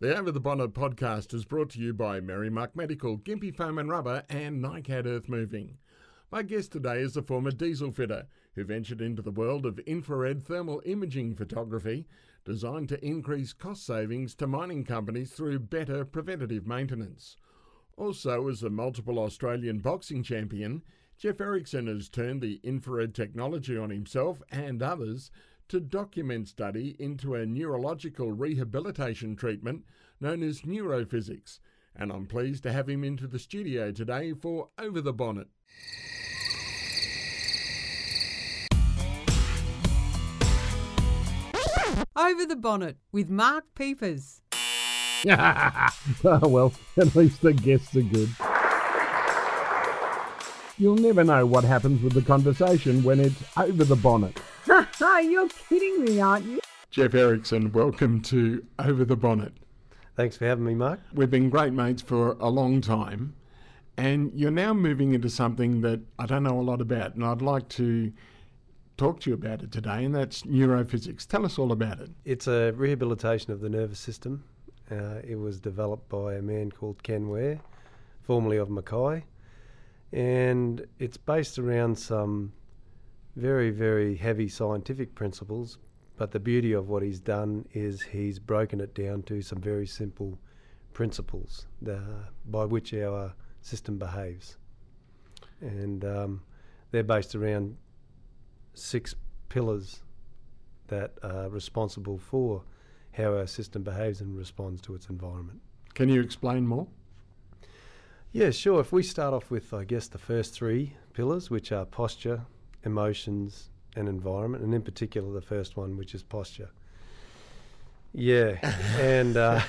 The Over the Bonnet podcast is brought to you by Merrimack Medical, Gympie Foam and Rubber, and NICAD Earth Moving. My guest today is a former diesel fitter who ventured into the world of infrared thermal imaging photography, designed to increase cost savings to mining companies through better preventative maintenance. Also, as a multiple Australian boxing champion, Jeff Erickson has turned the infrared technology on himself and others to document study into a neurological rehabilitation treatment known as neurophysics. And I'm pleased to have him into the studio today for Over the Bonnet. Over the Bonnet with Mark Peepers. oh, well, at least the guests are good. You'll never know what happens with the conversation when it's over the bonnet. You're kidding me, aren't you? Jeff Erickson, welcome to Over the Bonnet. Thanks for having me, Mark. We've been great mates for a long time, and you're now moving into something that I don't know a lot about, and I'd like to talk to you about it today, and that's neurophysics. Tell us all about it. It's a rehabilitation of the nervous system. Uh, it was developed by a man called Ken Ware, formerly of Mackay, and it's based around some very, very heavy scientific principles. But the beauty of what he's done is he's broken it down to some very simple principles the, by which our system behaves. And um, they're based around six pillars that are responsible for how our system behaves and responds to its environment. Can you explain more? Yeah, sure. If we start off with, I guess, the first three pillars, which are posture, emotions, and environment, and in particular the first one, which is posture. Yeah, and uh,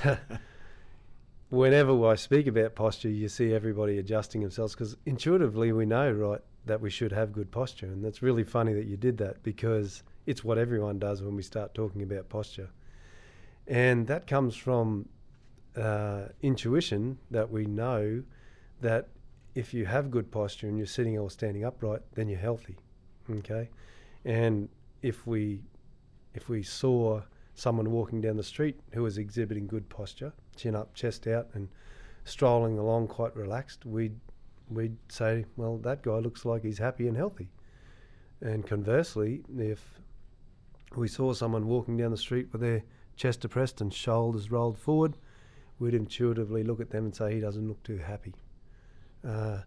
whenever I speak about posture, you see everybody adjusting themselves because intuitively we know, right, that we should have good posture, and that's really funny that you did that because it's what everyone does when we start talking about posture, and that comes from uh, intuition that we know that if you have good posture and you're sitting or standing upright, then you're healthy. Okay, and if we if we saw someone walking down the street who was exhibiting good posture, chin up, chest out, and strolling along quite relaxed, we'd we'd say, well, that guy looks like he's happy and healthy. And conversely, if we saw someone walking down the street with their chest depressed and shoulders rolled forward, we'd intuitively look at them and say he doesn't look too happy. Uh,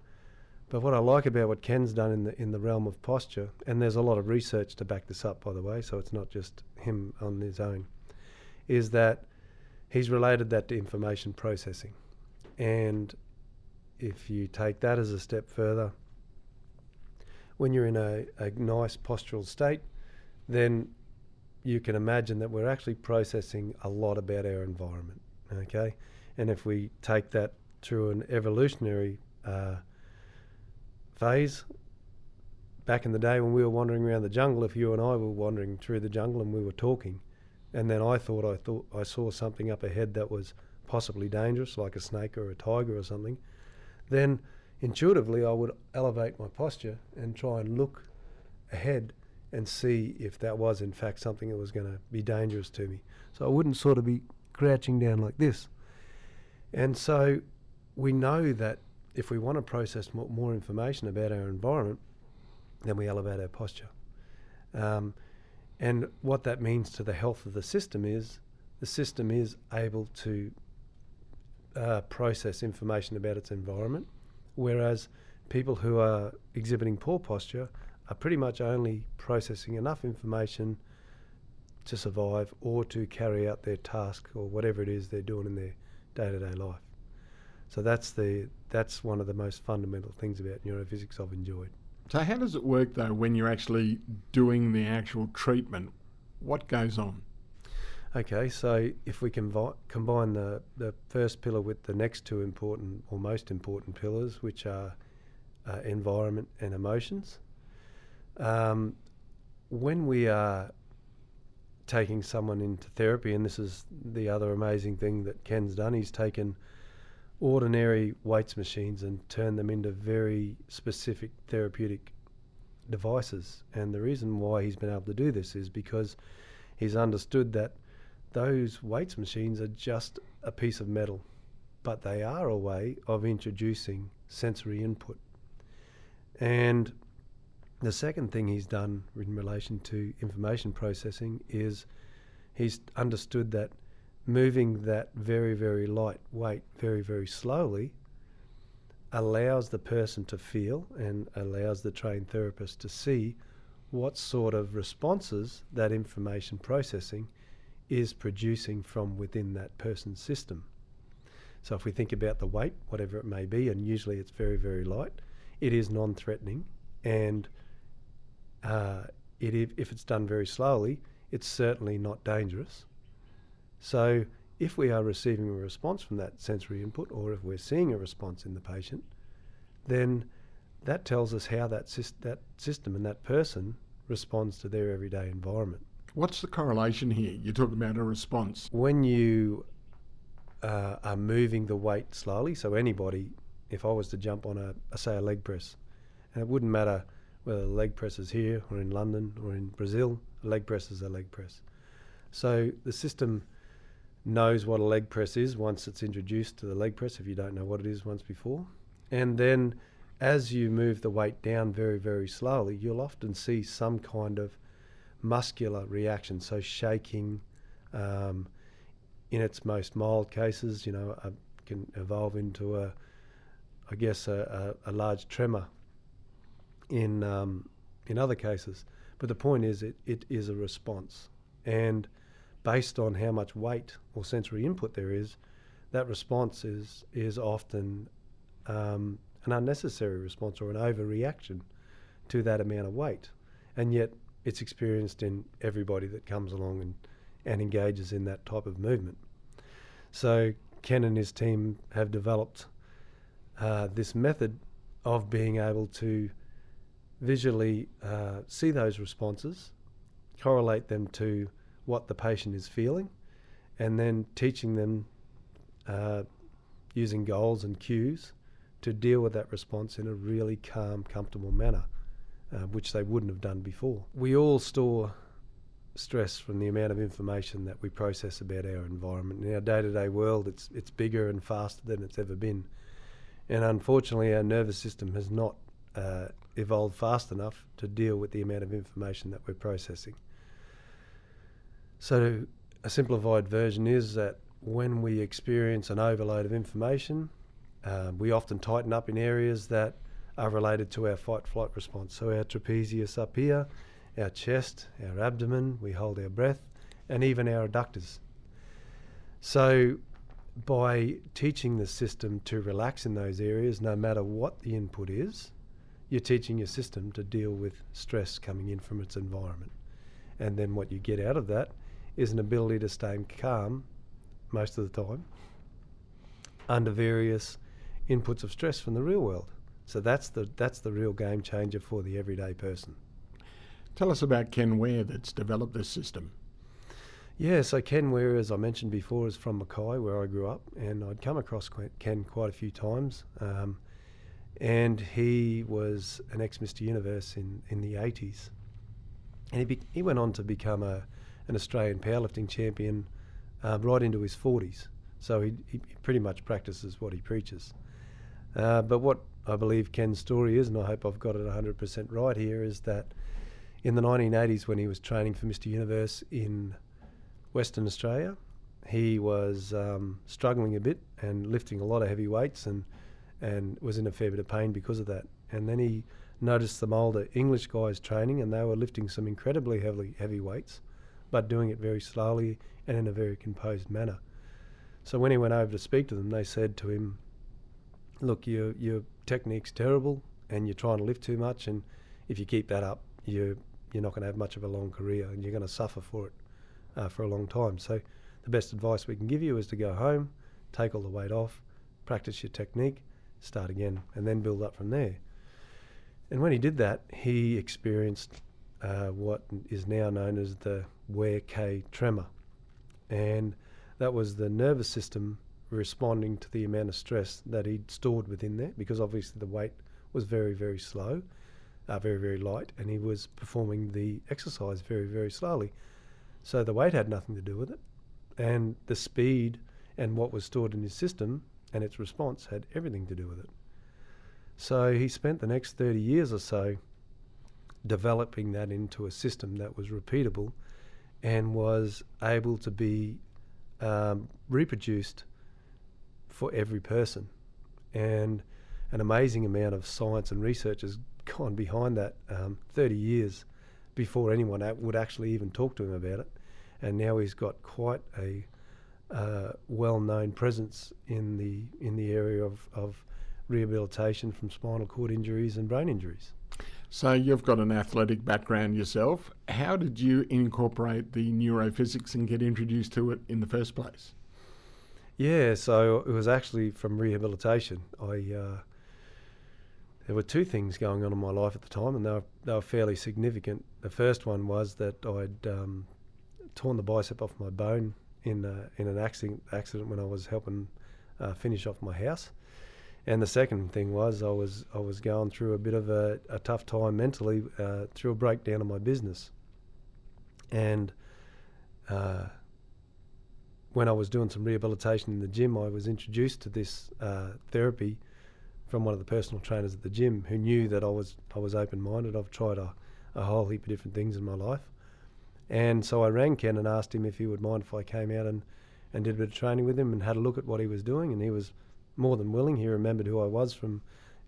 but what I like about what Ken's done in the in the realm of posture, and there's a lot of research to back this up, by the way, so it's not just him on his own, is that he's related that to information processing, and if you take that as a step further, when you're in a, a nice postural state, then you can imagine that we're actually processing a lot about our environment. Okay, and if we take that through an evolutionary uh, phase. Back in the day when we were wandering around the jungle, if you and I were wandering through the jungle and we were talking, and then I thought I thought I saw something up ahead that was possibly dangerous, like a snake or a tiger or something, then intuitively I would elevate my posture and try and look ahead and see if that was in fact something that was going to be dangerous to me. So I wouldn't sort of be crouching down like this. And so we know that if we want to process more, more information about our environment, then we elevate our posture. Um, and what that means to the health of the system is the system is able to uh, process information about its environment, whereas people who are exhibiting poor posture are pretty much only processing enough information to survive or to carry out their task or whatever it is they're doing in their day to day life. So that's the that's one of the most fundamental things about neurophysics I've enjoyed. So how does it work though when you're actually doing the actual treatment? What goes on? Okay, so if we convi- combine the, the first pillar with the next two important or most important pillars, which are uh, environment and emotions, um, when we are taking someone into therapy, and this is the other amazing thing that Ken's done, he's taken ordinary weights machines and turn them into very specific therapeutic devices. And the reason why he's been able to do this is because he's understood that those weights machines are just a piece of metal, but they are a way of introducing sensory input. And the second thing he's done in relation to information processing is he's understood that moving that very, very light weight very, very slowly allows the person to feel and allows the trained therapist to see what sort of responses that information processing is producing from within that person's system. So if we think about the weight, whatever it may be, and usually it's very, very light, it is non-threatening, and uh, it, if it's done very slowly, it's certainly not dangerous. So if we are receiving a response from that sensory input, or if we're seeing a response in the patient, then that tells us how that, that system and that person responds to their everyday environment. What's the correlation here? You're talking about a response. When you uh, are moving the weight slowly, so anybody, if I was to jump on a, a, say a leg press, and it wouldn't matter whether the leg press is here or in London or in Brazil, a leg press is a leg press. So the system knows what a leg press is once it's introduced to the leg press, if you don't know what it is once before. And then as you move the weight down very, very slowly, you'll often see some kind of muscular reaction, so shaking. Um, in its most mild cases, you know, uh, can evolve into a, I guess, a, a, a large tremor. In um, in other cases, but the point is, it, it is a response, and based on how much weight or sensory input there is, that response is is often um, an unnecessary response or an overreaction to that amount of weight. And yet it's experienced in everybody that comes along and, and engages in that type of movement. So Ken and his team have developed uh, this method of being able to visually uh, see those responses, correlate them to what the patient is feeling, and then teaching them uh, using goals and cues to deal with that response in a really calm, comfortable manner, uh, which they wouldn't have done before. We all store stress from the amount of information that we process about our environment. In our day-to-day world, it's it's bigger and faster than it's ever been, and unfortunately, our nervous system has not uh, evolved fast enough to deal with the amount of information that we're processing. So, a simplified version is that when we experience an overload of information, um, we often tighten up in areas that are related to our fight flight response. So, our trapezius up here, our chest, our abdomen, we hold our breath, and even our adductors. So, by teaching the system to relax in those areas, no matter what the input is, you're teaching your system to deal with stress coming in from its environment. And then what you get out of that is an ability to stay calm most of the time under various inputs of stress from the real world. So that's the that's the real game changer for the everyday person. Tell us about Ken Ware that's developed this system. Yeah, so Ken Ware, as I mentioned before, is from Mackay, where I grew up, and I'd come across Ken quite a few times. Um, and he was an ex Mr. Universe in, in the 80s. And he, be, he went on to become a, an Australian powerlifting champion uh, right into his 40s. So he, he pretty much practices what he preaches. Uh, but what I believe Ken's story is, and I hope I've got it 100% right here, is that in the 1980s, when he was training for Mr. Universe in Western Australia, he was um, struggling a bit and lifting a lot of heavy weights and and was in a fair bit of pain because of that. And then he noticed some older English guys training, and they were lifting some incredibly heavy heavy weights, but doing it very slowly and in a very composed manner. So when he went over to speak to them, they said to him, look, your your technique's terrible, and you're trying to lift too much, and if you keep that up, you you're not going to have much of a long career, and you're going to suffer for it uh, for a long time. So, the best advice we can give you is to go home, take all the weight off, practice your technique, start again, and then build up from there. And when he did that, he experienced uh, what is now known as the Ware K tremor, and that was the nervous system responding to the amount of stress that he'd stored within there because obviously the weight was very, very slow, uh, very, very light, and he was performing the exercise very, very slowly. So the weight had nothing to do with it. And the speed and what was stored in his system and its response had everything to do with it. So he spent the next 30 years or so developing that into a system that was repeatable and was able to be um, reproduced for every person. And an amazing amount of science and research has gone behind that um, 30 years before anyone would actually even talk to him about it. And now he's got quite a uh, well-known presence in the in the area of, of rehabilitation from spinal cord injuries and brain injuries. So you've got an athletic background yourself. How did you incorporate the neurophysics and get introduced to it in the first place? Yeah, so it was actually from rehabilitation. I uh, there were two things going on in my life at the time, and they were, they were fairly significant. The first one was that I'd um, torn the bicep off my bone in uh, in an accident accident when I was helping uh, finish off my house. And the second thing was I was I was going through a bit of a, a tough time mentally uh, through a breakdown of my business. And uh, when I was doing some rehabilitation in the gym, I was introduced to this uh, therapy from one of the personal trainers at the gym who knew that I was I was open minded. I've tried a, a whole heap of different things in my life. And so I rang Ken and asked him if he would mind if I came out and, and did a bit of training with him and had a look at what he was doing. And he was more than willing. He remembered who I was from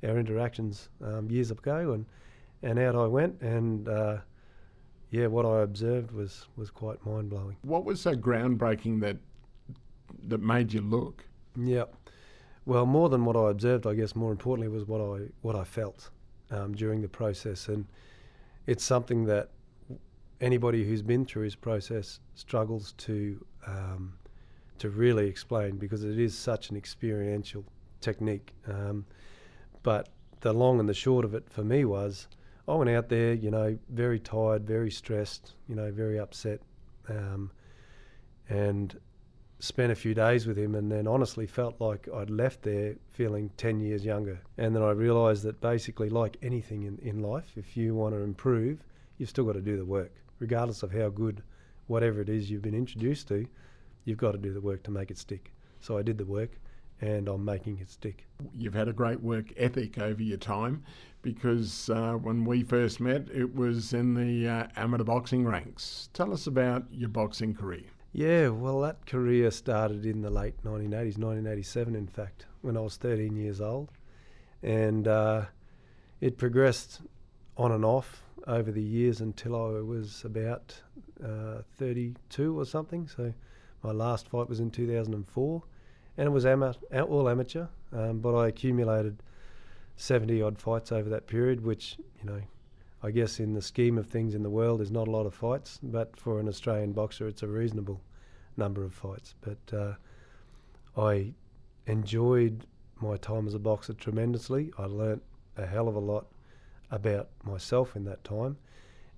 our interactions um, years ago, and and out I went. And uh, yeah, what I observed was was quite mind blowing. What was so groundbreaking that that made you look? Yeah, well, more than what I observed, I guess more importantly was what I what I felt um, during the process, and it's something that anybody who's been through his process struggles to um, to really explain because it is such an experiential technique. Um, but the long and the short of it for me was I went out there, you know, very tired, very stressed, you know, very upset, um, and spent a few days with him and then honestly felt like I'd left there feeling 10 years younger. And then I realised that basically, like anything in, in life, if you want to improve, you've still got to do the work regardless of how good whatever it is you've been introduced to, you've got to do the work to make it stick. So I did the work and I'm making it stick. You've had a great work ethic over your time because uh, when we first met, it was in the uh, amateur boxing ranks. Tell us about your boxing career. Yeah, well, that career started in the late 1980s, 1987, in fact, when I was 13 years old. And uh, it progressed on and off over the years until I was about uh, 32 or something. So my last fight was in 2004, and it was ama- all amateur, um, but I accumulated 70 odd fights over that period, which, you know, I guess in the scheme of things in the world is not a lot of fights, but for an Australian boxer, it's a reasonable number of fights. But uh, I enjoyed my time as a boxer tremendously. I learnt a hell of a lot about myself in that time,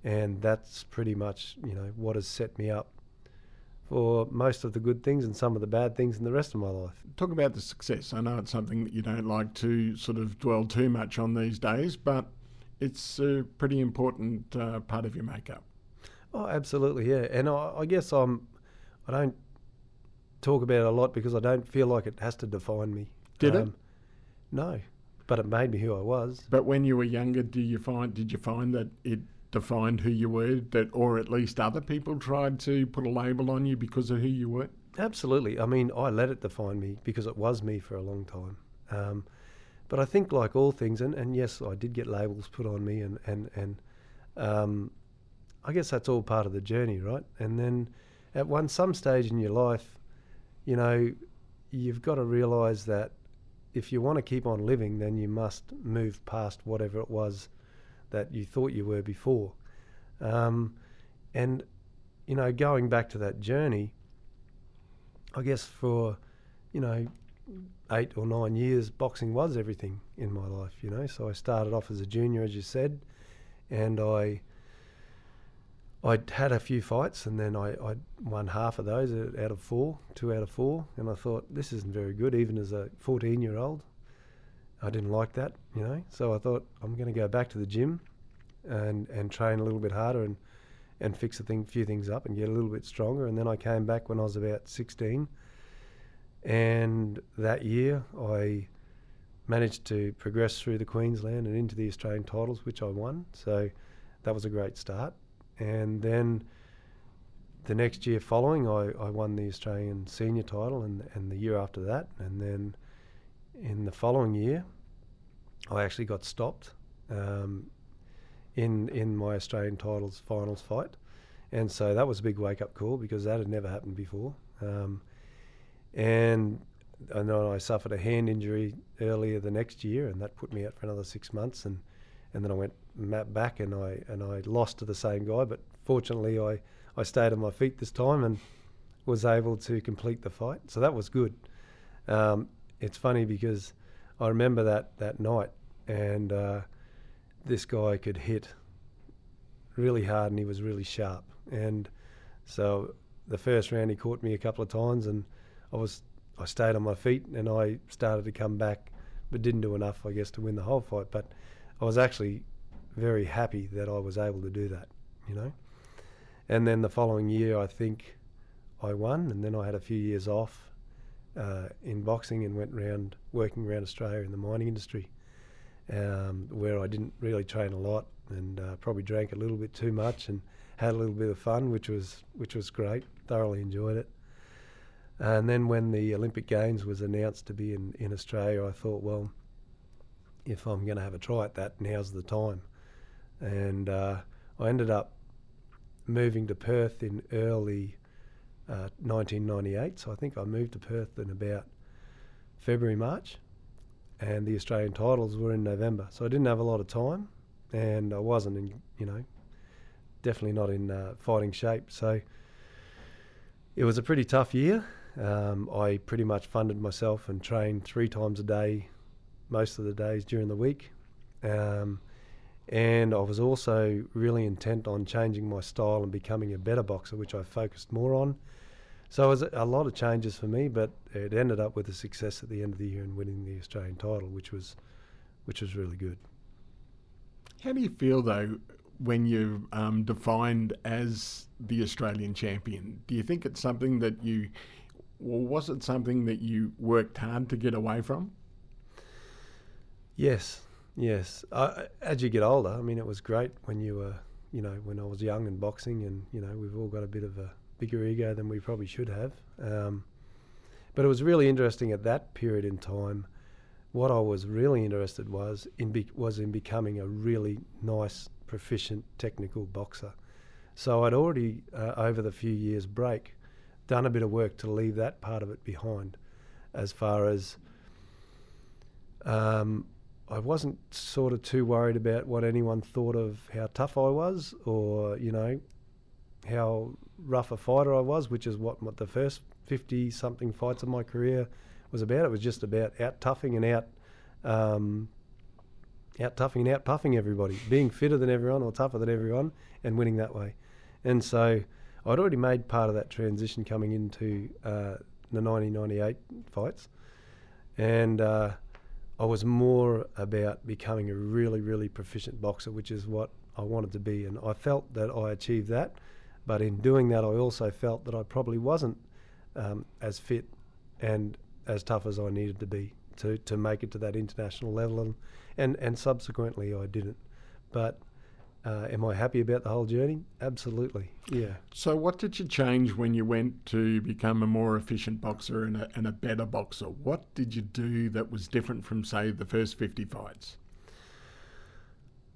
and that's pretty much you know what has set me up for most of the good things and some of the bad things in the rest of my life. Talk about the success. I know it's something that you don't like to sort of dwell too much on these days, but it's a pretty important uh, part of your makeup. Oh, absolutely, yeah. And I, I guess I'm, I don't talk about it a lot because I don't feel like it has to define me. Did um, it? No, but it made me who I was. But when you were younger, do you find did you find that it defined who you were, that or at least other people tried to put a label on you because of who you were? Absolutely. I mean, I let it define me because it was me for a long time. Um, but I think, like all things, and, and yes, I did get labels put on me, and and and um, I guess that's all part of the journey, right? And then at one some stage in your life, you know, you've got to realise that if you want to keep on living, then you must move past whatever it was that you thought you were before. Um, and, you know, going back to that journey, I guess for, you know, eight or nine years, boxing was everything in my life, you know. So I started off as a junior, as you said, and I I'd had a few fights and then I, I won half of those out of four, two out of four. And I thought, this isn't very good, even as a 14 year old. I didn't like that, you know. So I thought, I'm going to go back to the gym and, and train a little bit harder and, and fix a thing, few things up and get a little bit stronger. And then I came back when I was about 16. And that year I managed to progress through the Queensland and into the Australian titles, which I won. So that was a great start. And then the next year following, I, I won the Australian senior title, and, and the year after that. And then in the following year, I actually got stopped um, in in my Australian titles finals fight, and so that was a big wake up call because that had never happened before. Um, and I know I suffered a hand injury earlier the next year, and that put me out for another six months. And, and then I went back and I and I lost to the same guy, but fortunately I, I stayed on my feet this time and was able to complete the fight. So that was good. Um, it's funny because I remember that that night, and uh, this guy could hit really hard, and he was really sharp. And so the first round he caught me a couple of times, and I was I stayed on my feet and I started to come back, but didn't do enough, I guess, to win the whole fight. But I was actually very happy that I was able to do that, you know. And then the following year, I think I won, and then I had a few years off uh, in boxing and went around working around Australia in the mining industry, um, where I didn't really train a lot and uh, probably drank a little bit too much and had a little bit of fun, which was which was great. Thoroughly enjoyed it. And then when the Olympic Games was announced to be in, in Australia, I thought, well, if I'm going to have a try at that, now's the time. And uh, I ended up moving to Perth in early uh, 1998. So I think I moved to Perth in about February, March. And the Australian titles were in November. So I didn't have a lot of time. And I wasn't in, you know, definitely not in uh, fighting shape. So it was a pretty tough year. Um, I pretty much funded myself and trained three times a day, most of the days during the week. Um, and I was also really intent on changing my style and becoming a better boxer, which I focused more on. So it was a lot of changes for me, but it ended up with a success at the end of the year and winning the Australian title, which was, which was really good. How do you feel though when you're um, defined as the Australian champion? Do you think it's something that you well, was it something that you worked hard to get away from? Yes, yes. Uh, as you get older, I mean, it was great when you were, you know, when I was young and boxing, and you know, we've all got a bit of a bigger ego than we probably should have. Um, but it was really interesting at that period in time. What I was really interested was in be- was in becoming a really nice, proficient, technical boxer. So I'd already, uh, over the few years break, done a bit of work to leave that part of it behind as far as um, I wasn't sort of too worried about what anyone thought of how tough I was or, you know, how rough a fighter I was, which is what, the first 50 something fights of my career was about. It was just about out toughing and out. Um, out toughing and out puffing everybody, being fitter than everyone or tougher than everyone, and winning that way. And so I'd already made part of that transition coming into uh, the 1998 fights, and uh, I was more about becoming a really, really proficient boxer, which is what I wanted to be, and I felt that I achieved that. But in doing that, I also felt that I probably wasn't um, as fit and as tough as I needed to be to, to make it to that international level, and, and, and subsequently I didn't. But uh, am I happy about the whole journey? Absolutely, yeah. So, what did you change when you went to become a more efficient boxer and a, and a better boxer? What did you do that was different from, say, the first 50 fights?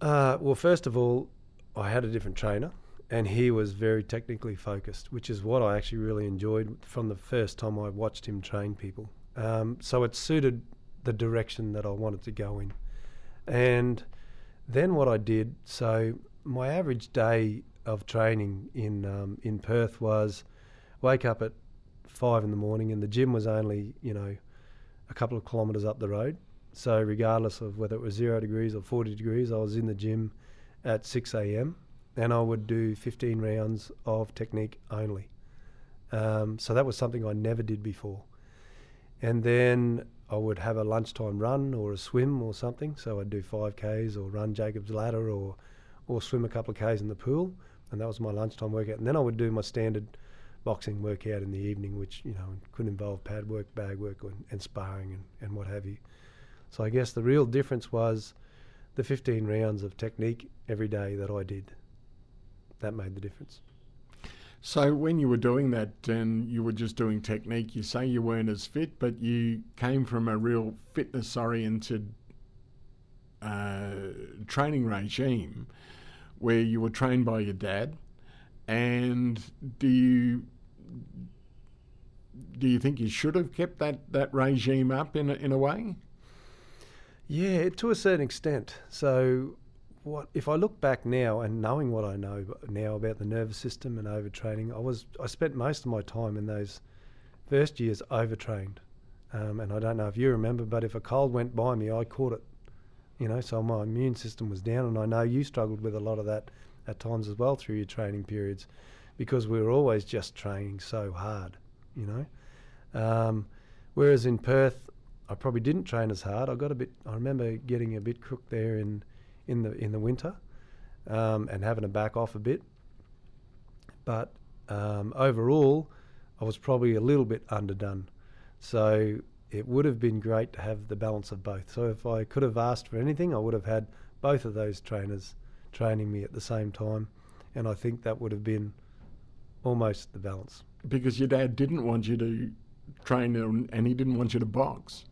Uh, well, first of all, I had a different trainer, and he was very technically focused, which is what I actually really enjoyed from the first time I watched him train people. Um, so, it suited the direction that I wanted to go in. And then what I did, so my average day of training in um, in Perth was wake up at five in the morning, and the gym was only you know a couple of kilometres up the road. So regardless of whether it was zero degrees or forty degrees, I was in the gym at six a.m. and I would do fifteen rounds of technique only. Um, so that was something I never did before. And then I would have a lunchtime run or a swim or something. So I'd do 5Ks or run Jacob's Ladder or, or swim a couple of Ks in the pool. and that was my lunchtime workout. And then I would do my standard boxing workout in the evening, which you know could involve pad work, bag work, and, and sparring and, and what have you. So I guess the real difference was the 15 rounds of technique every day that I did. That made the difference. So when you were doing that and you were just doing technique, you say you weren't as fit, but you came from a real fitness oriented uh, training regime where you were trained by your dad. And do you do you think you should have kept that, that regime up in a, in a way? Yeah, to a certain extent. So, what if I look back now and knowing what I know now about the nervous system and overtraining? I was I spent most of my time in those first years overtrained, um, and I don't know if you remember, but if a cold went by me, I caught it. You know, so my immune system was down, and I know you struggled with a lot of that at times as well through your training periods, because we were always just training so hard. You know, um, whereas in Perth, I probably didn't train as hard. I got a bit. I remember getting a bit crook there in in the in the winter, um, and having to back off a bit. But um, overall, I was probably a little bit underdone. So it would have been great to have the balance of both. So if I could have asked for anything, I would have had both of those trainers training me at the same time, and I think that would have been almost the balance. Because your dad didn't want you to train and he didn't want you to box.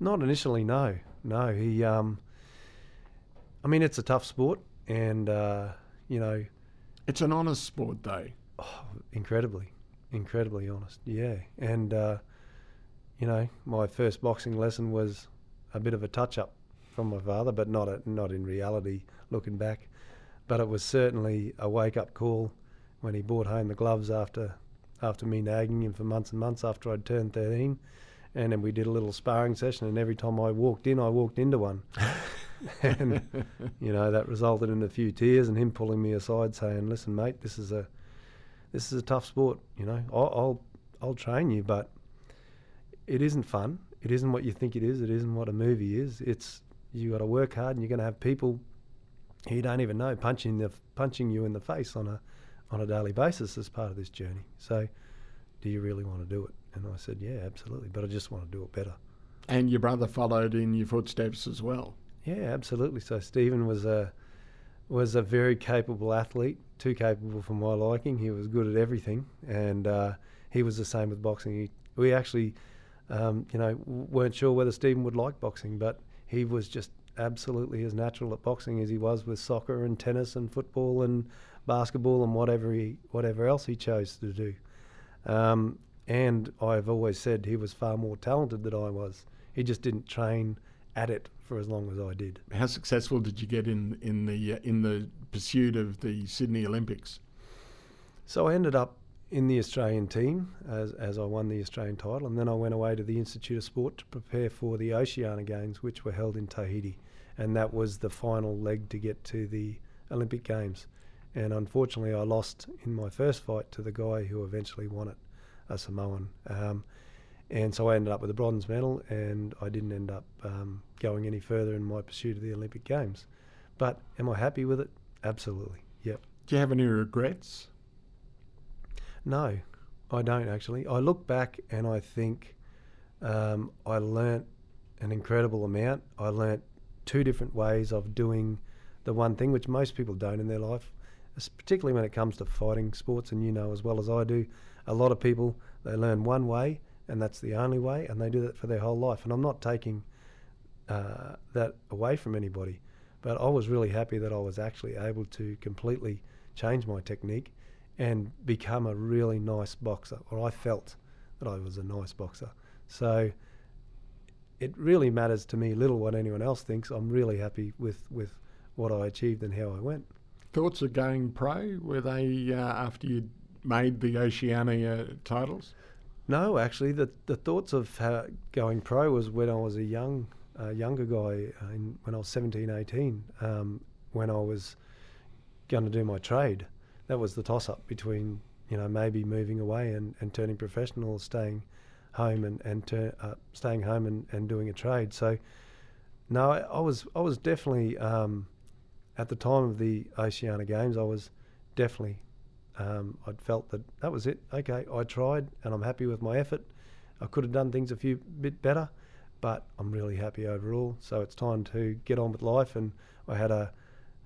Not initially, no, no. He, um, I mean, it's a tough sport, and uh, you know, it's an honest sport, though. Oh, incredibly, incredibly honest. Yeah, and uh, you know, my first boxing lesson was a bit of a touch-up from my father, but not a, not in reality. Looking back, but it was certainly a wake-up call when he brought home the gloves after after me nagging him for months and months after I'd turned 13 and then we did a little sparring session. And every time I walked in, I walked into one, and you know that resulted in a few tears and him pulling me aside, saying, "Listen, mate, this is a this is a tough sport. You know, I'll I'll, I'll train you, but it isn't fun. It isn't what you think it is. It isn't what a movie is. It's you got to work hard, and you're going to have people who you don't even know punching the punching you in the face on a on a daily basis as part of this journey. So, do you really want to do it? And I said, yeah, absolutely, but I just want to do it better. And your brother followed in your footsteps as well. Yeah, absolutely. So Stephen was a was a very capable athlete, too capable for my liking. He was good at everything, and uh, he was the same with boxing. He, we actually, um, you know, weren't sure whether Stephen would like boxing, but he was just absolutely as natural at boxing as he was with soccer and tennis and football and basketball and whatever he whatever else he chose to do. Um, and I've always said he was far more talented than I was. He just didn't train at it for as long as I did. How successful did you get in in the uh, in the pursuit of the Sydney Olympics? So I ended up in the Australian team as as I won the Australian title, and then I went away to the Institute of Sport to prepare for the Oceania Games, which were held in Tahiti, and that was the final leg to get to the Olympic Games. And unfortunately, I lost in my first fight to the guy who eventually won it a Samoan. Um, and so I ended up with a bronze medal, and I didn't end up um, going any further in my pursuit of the Olympic Games. But am I happy with it? Absolutely. Yep. Do you have any regrets? No, I don't actually. I look back and I think um, I learnt an incredible amount. I learnt two different ways of doing the one thing, which most people don't in their life, particularly when it comes to fighting sports, and you know as well as I do a lot of people they learn one way and that's the only way, and they do that for their whole life. And I'm not taking uh, that away from anybody, but I was really happy that I was actually able to completely change my technique and become a really nice boxer, or I felt that I was a nice boxer. So it really matters to me little what anyone else thinks. I'm really happy with, with what I achieved and how I went. Thoughts of going pro? Were they uh, after you'd made the Oceania titles? No, actually, the the thoughts of going pro was when I was a young uh, younger guy, uh, in, when I was 17, 18, um, when I was going to do my trade. That was the toss up between you know maybe moving away and, and turning professional, staying home and and ter- uh, staying home and, and doing a trade. So no, I, I was I was definitely um, at the time of the Oceania Games, I was definitely. Um, I'd felt that that was it. Okay, I tried, and I'm happy with my effort. I could have done things a few bit better, but I'm really happy overall. So it's time to get on with life, and I had a,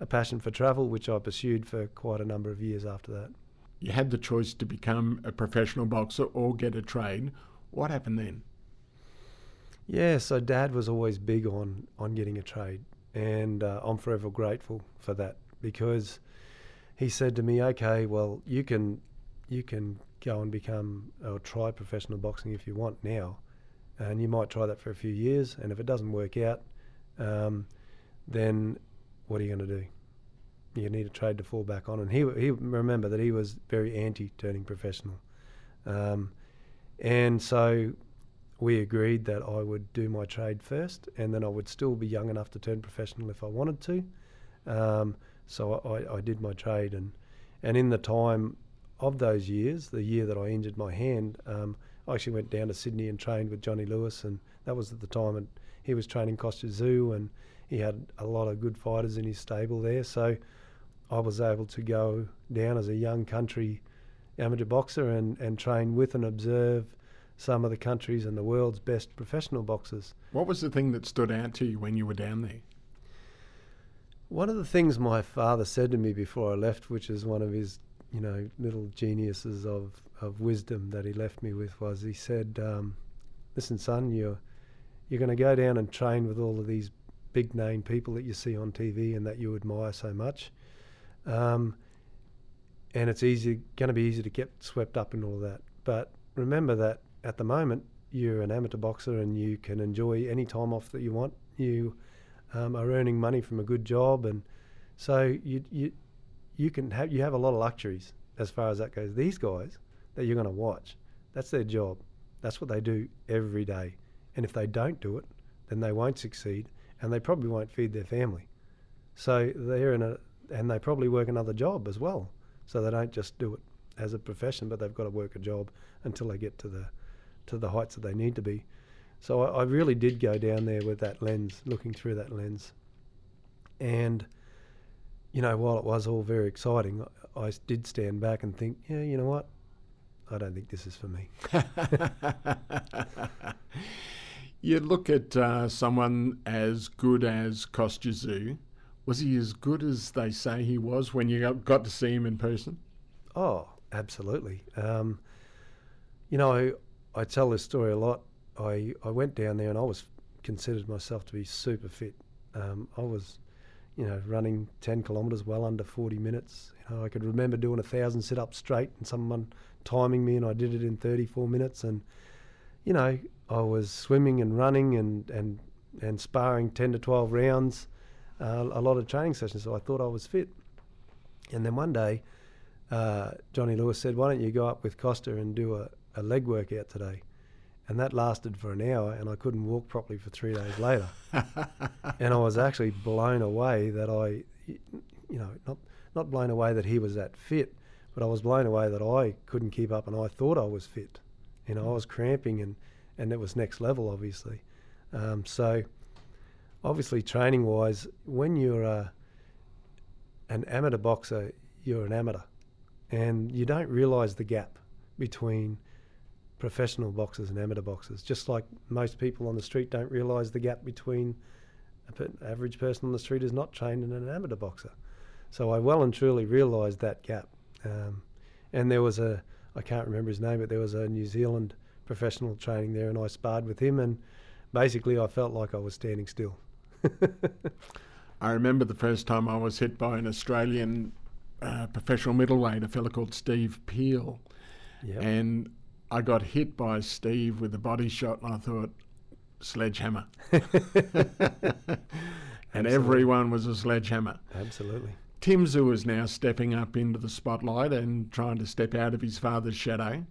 a passion for travel, which I pursued for quite a number of years after that. You had the choice to become a professional boxer or get a trade. What happened then? Yeah, so Dad was always big on on getting a trade, and uh, I'm forever grateful for that because he said to me, "Okay, well, you can you can go and become or try professional boxing if you want now, and you might try that for a few years, and if it doesn't work out, um, then what are you going to do? You need a trade to fall back on." And he he remember that he was very anti turning professional, um, and so we agreed that I would do my trade first, and then I would still be young enough to turn professional if I wanted to. Um, so I, I, did my trade, and and in the time of those years, the year that I injured my hand, um, I actually went down to Sydney and trained with Johnny Lewis, and that was at the time, and he was training Kostya Tszyu, and he had a lot of good fighters in his stable there. So I was able to go down as a young country amateur boxer and, and train with and observe some of the countries and the world's best professional boxers. What was the thing that stood out to you when you were down there? One of the things my father said to me before I left, which is one of his, you know, little geniuses of, of wisdom that he left me with, was he said, um, "Listen, son, you're you're going to go down and train with all of these big name people that you see on TV and that you admire so much, um, and it's easy going to be easy to get swept up in all that. But remember that at the moment, you're an amateur boxer and you can enjoy any time off that you want. You um, are earning money from a good job, and so you you you can have you have a lot of luxuries as far as that goes. These guys that you're going to watch, that's their job. That's what they do every day, and if they don't do it, then they won't succeed, and they probably won't feed their family. So they're in a and they probably work another job as well. So they don't just do it as a profession, but they've got to work a job until they get to the to the heights that they need to be. So I, I really did go down there with that lens, looking through that lens. And, you know, while it was all very exciting, I, I did stand back and think, yeah, you know what? I don't think this is for me. you look at uh, someone as good as Kostya Was he as good as they say he was when you got to see him in person? Oh, absolutely. Um, you know, I tell this story a lot. I, I went down there and I was considered myself to be super fit. Um, I was, you know, running 10 kilometres well under 40 minutes. You know, I could remember doing a thousand sit ups straight and someone timing me and I did it in 34 minutes. And, you know, I was swimming and running and, and, and sparring 10 to 12 rounds, uh, a lot of training sessions. So I thought I was fit. And then one day, uh, Johnny Lewis said, Why don't you go up with Kostya and do a, a leg workout today. And that lasted for an hour, and I couldn't walk properly for three days later. and I was actually blown away that I, you know, not not blown away that he was that fit, but I was blown away that I couldn't keep up, and I thought I was fit. You know, I was cramping, and and it was next level, obviously. Um, so, obviously, training wise, when you're a, an amateur boxer, you're an amateur, and you don't realise the gap between professional boxers and amateur boxers. Just like most people on the street don't realise the gap between an average person on the street is not trained in an amateur boxer. So I well and truly realised that gap. Um, and there was a, I can't remember his name, but there was a New Zealand professional training there, and I sparred with him, and basically I felt like I was standing still. I remember the first time I was hit by an Australian uh, professional middleweight, a fellow called Steve Peel. Yep. And I got hit by Steve with a body shot, and I thought, sledgehammer. and everyone was a sledgehammer. Absolutely. Tim Tszyu is now stepping up into the spotlight and trying to step out of his father's shadow.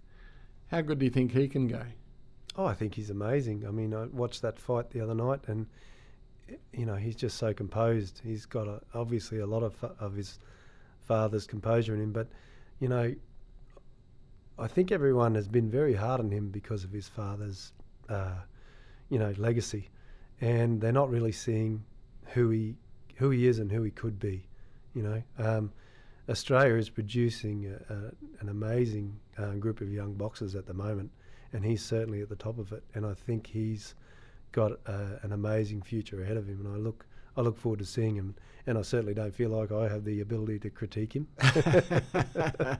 How good do you think he can go? Oh, I think he's amazing. I mean, I watched that fight the other night, and you know he's just so composed. He's got a, obviously a lot of of his father's composure in him, but you know I think everyone has been very hard on him because of his father's, uh, you know, legacy, and they're not really seeing who he who he is and who he could be, you know. Um, Australia is producing a, a, an amazing uh, group of young boxers at the moment, and he's certainly at the top of it. And I think he's got uh, an amazing future ahead of him. And I look I look forward to seeing him. And I certainly don't feel like I have the ability to critique him.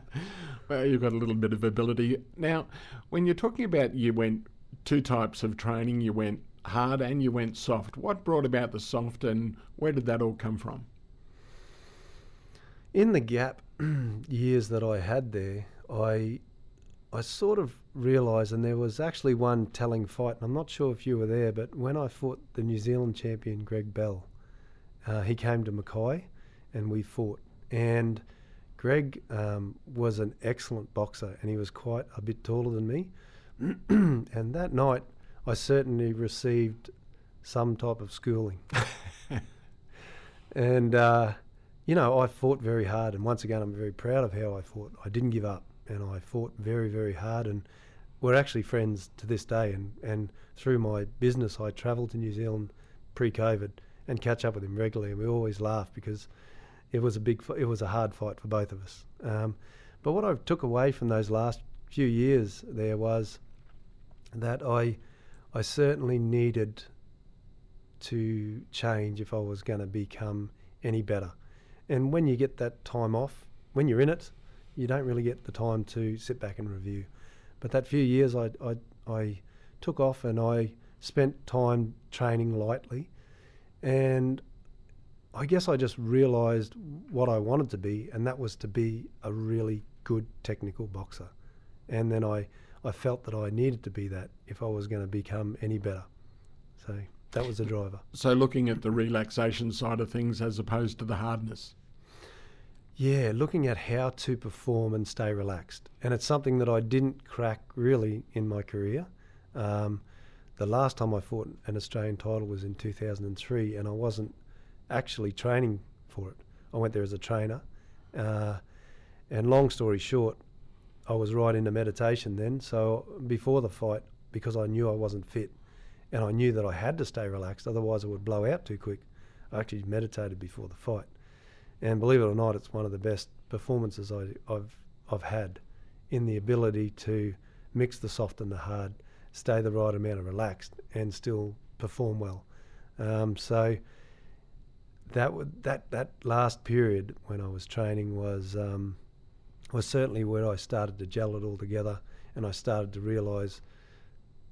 well, you've got a little bit of ability. Now, when you're talking about you went two types of training, you went hard and you went soft. What brought about the soft and where did that all come from? In the gap years that I had there, I I sort of realised, and there was actually one telling fight, and I'm not sure if you were there, but when I fought the New Zealand champion Greg Bell, uh, he came to Mackay and we fought. And Greg um, was an excellent boxer and he was quite a bit taller than me. and that night, I certainly received some type of schooling. and, uh, you know, I fought very hard. And once again, I'm very proud of how I fought. I didn't give up and I fought very, very hard. And we're actually friends to this day. And, and through my business, I travelled to New Zealand pre COVID and catch up with him regularly. And we always laugh because it was a big, it was a hard fight for both of us. Um, but what I took away from those last few years there was that I, I certainly needed to change if I was going to become any better. And when you get that time off, when you're in it, you don't really get the time to sit back and review. But that few years, I, I, I took off and I spent time training lightly and I guess I just realised what I wanted to be, and that was to be a really good technical boxer. And then I, I felt that I needed to be that if I was going to become any better. So that was the driver. So looking at the relaxation side of things as opposed to the hardness. Yeah, looking at how to perform and stay relaxed. And it's something that I didn't crack really in my career. Um, the last time I fought an Australian title was in 2003, and I wasn't actually training for it. I went there as a trainer. Uh, and long story short, I was right into meditation then. So before the fight, because I knew I wasn't fit and I knew that I had to stay relaxed, otherwise I would blow out too quick, I actually meditated before the fight. And believe it or not, it's one of the best performances I, have I've had in the ability to mix the soft and the hard stay the right amount of relaxed and still perform well. Um, so that that that last period when I was training was um, was certainly where I started to gel it all together, and I started to realise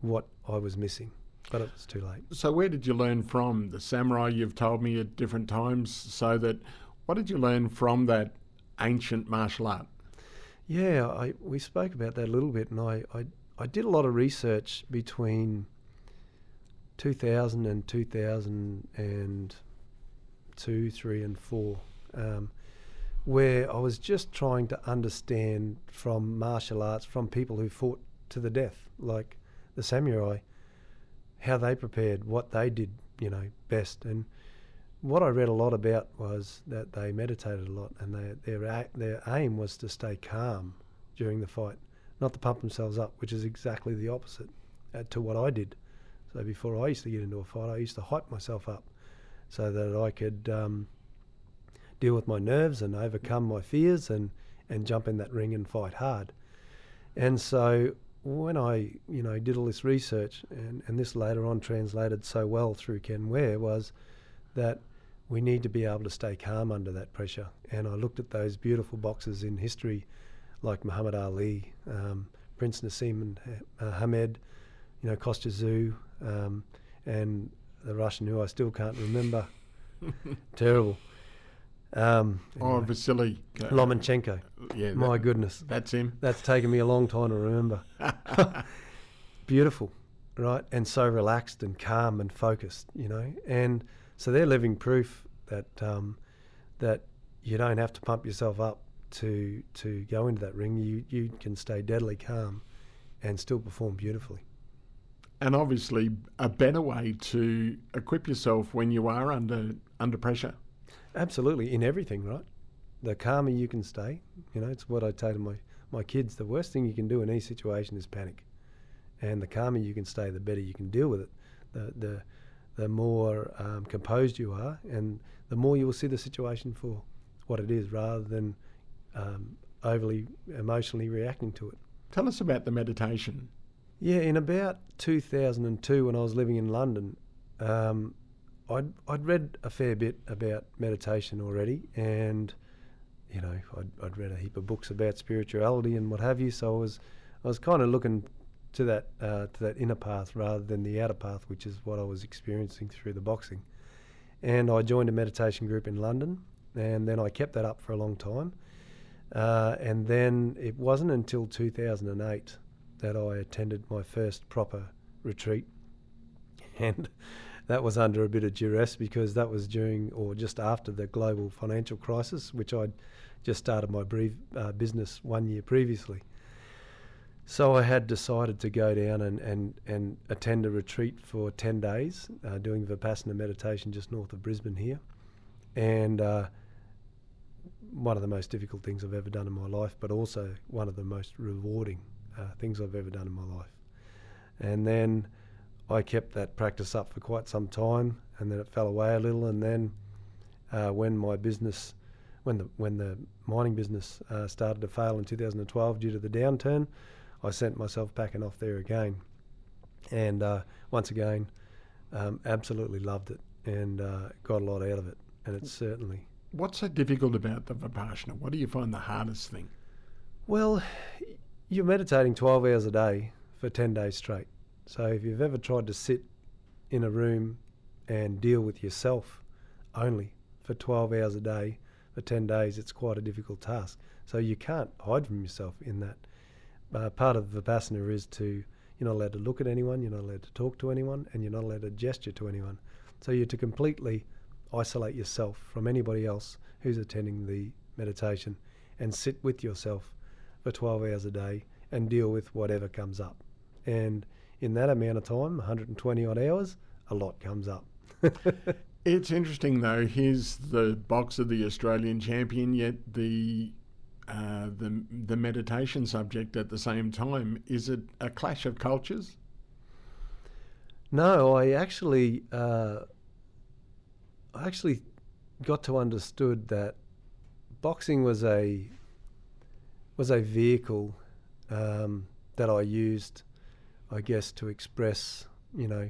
what I was missing. But it was too late. So where did you learn from the samurai? You've told me at different times. So that what did you learn from that ancient martial art? Yeah, I, we spoke about that a little bit, and I, I I did a lot of research between 2000 and 2002, 3 and 4 um, where I was just trying to understand from martial arts, from people who fought to the death, like the samurai, how they prepared, what they did, you know, best. And what I read a lot about was that they meditated a lot, and they, their their aim was to stay calm during the fight not to pump themselves up, which is exactly the opposite uh, to what I did. So before I used to get into a fight, I used to hype myself up so that I could um, deal with my nerves and overcome my fears and, and jump in that ring and fight hard. And so when I, you know, did all this research, and, and this later on translated so well through Ken Ware, was that we need to be able to stay calm under that pressure. And I looked at those beautiful boxes in history like Muhammad Ali, um, Prince Naseem and uh, Hamed, you know, Kostya Tszyu, um, and the Russian who I still can't remember. Terrible. Um, oh, anyway. Oh, Vasily uh, Lomachenko. Yeah, my goodness, that's him. That's taken me a long time to remember. Beautiful, right? And so relaxed and calm and focused, you know. And so they're living proof that um, that you don't have to pump yourself up to to go into that ring, you you can stay deadly calm and still perform beautifully. And obviously, a better way to equip yourself when you are under under pressure. Absolutely, in everything, right? The calmer you can stay, you know, it's what I tell my my kids. The worst thing you can do in any situation is panic, and the calmer you can stay, the better you can deal with it. The the the more um, composed you are, and the more you will see the situation for what it is, rather than um, overly emotionally reacting to it. Tell us about the meditation. Yeah, in about 2002, when I was living in London, um, I'd, I'd read a fair bit about meditation already, and you know, I'd, I'd read a heap of books about spirituality and what have you. So I was, I was kind of looking to that uh, to that inner path rather than the outer path, which is what I was experiencing through the boxing. And I joined a meditation group in London, and then I kept that up for a long time. Uh, and then it wasn't until 2008 that I attended my first proper retreat, and that was under a bit of duress because that was during or just after the global financial crisis, which I'd just started my brief, uh, business one year previously. So I had decided to go down and, and, and attend a retreat for 10 days, uh, doing Vipassana meditation just north of Brisbane here. And uh, one of the most difficult things I've ever done in my life, but also one of the most rewarding uh, things I've ever done in my life. And then I kept that practice up for quite some time, and then it fell away a little. And then uh, when my business, when the when the mining business uh, started to fail in 2012 due to the downturn, I sent myself packing off there again. And uh, once again, um, absolutely loved it and uh, got a lot out of it. And it's certainly. What's so difficult about the Vipassana? What do you find the hardest thing? Well, you're meditating 12 hours a day for 10 days straight. So if you've ever tried to sit in a room and deal with yourself only for 12 hours a day for 10 days, it's quite a difficult task. So you can't hide from yourself in that. Uh, part of the Vipassana is to, you're not allowed to look at anyone, you're not allowed to talk to anyone, and you're not allowed to gesture to anyone. So you're to completely isolate yourself from anybody else who's attending the meditation and sit with yourself for 12 hours a day and deal with whatever comes up. And in that amount of time, 120 odd hours, a lot comes up. it's interesting though. He's the boxer, of the Australian champion, yet the uh, the the meditation subject at the same time. Is it a clash of cultures? No, I actually uh, I actually got to understood that boxing was a was a vehicle um, that I used I guess, to express, you know,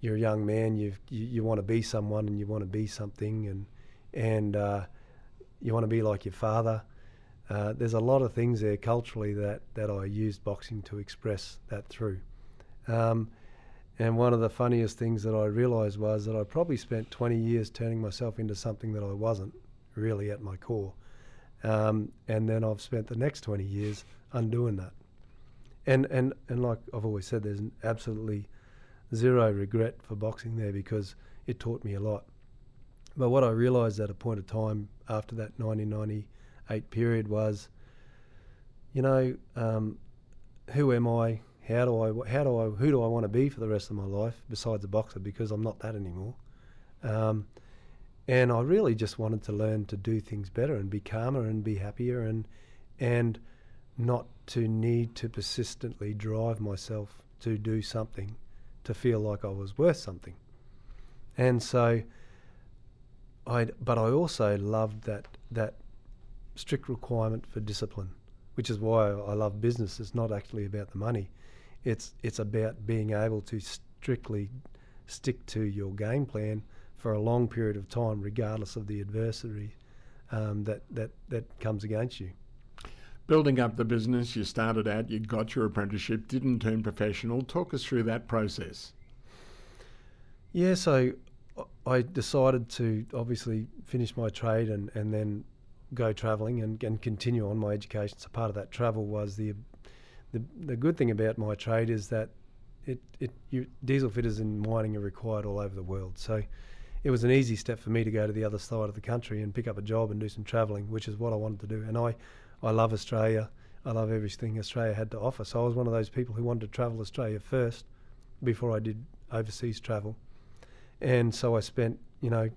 you're a young man, you you want to be someone and you want to be something, and and uh, you want to be like your father. Uh, there's a lot of things there culturally that, that I used boxing to express that through. Um, and one of the funniest things that I realised was that I probably spent 20 years turning myself into something that I wasn't really at my core. Um, and then I've spent the next 20 years undoing that and and and like I've always said, there's absolutely zero regret for boxing there because it taught me a lot. But what I realised at a point of time after that 1998 period was, you know, um, who am I? How do I? How do I? Who do I want to be for the rest of my life besides a boxer? Because I'm not that anymore. Um, and I really just wanted to learn to do things better and be calmer and be happier and and not to need to persistently drive myself to do something to feel like I was worth something. And so I but I also loved that that strict requirement for discipline, which is why I love business. It's not actually about the money. It's it's about being able to strictly stick to your game plan for a long period of time, regardless of the adversity um, that, that, that comes against you building up the business, you started out, you got your apprenticeship, didn't turn professional. Talk us through that process. Yeah, so I decided to obviously finish my trade and, and then go travelling and, and continue on my education. So part of that travel was the the, the good thing about my trade is that it, it you, diesel fitters in mining are required all over the world. So it was an easy step for me to go to the other side of the country and pick up a job and do some travelling, which is what I wanted to do. And I I love Australia. I love everything Australia had to offer. So I was one of those people who wanted to travel Australia first before I did overseas travel. And so I spent, you know,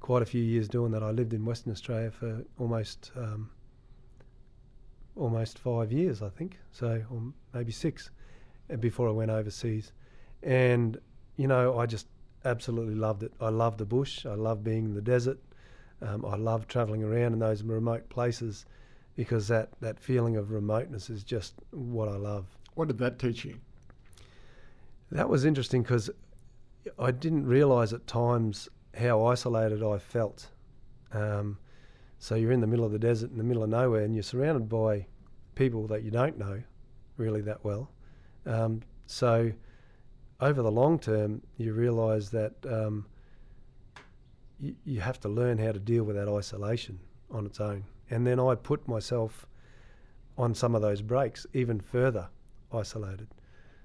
quite a few years doing that. I lived in Western Australia for almost um, almost five years, I think. So, or maybe six, uh, before I went overseas. And you know, I just absolutely loved it. I love the bush. I love being in the desert. Um, I love travelling around in those remote places because that, that feeling of remoteness is just what I love. What did that teach you? That was interesting because I didn't realise at times how isolated I felt. Um, so you're in the middle of the desert, in the middle of nowhere, and you're surrounded by people that you don't know really that well. Um, so over the long term, you realise that um, you, you have to learn how to deal with that isolation on its own. And then I put myself on some of those breaks even further isolated.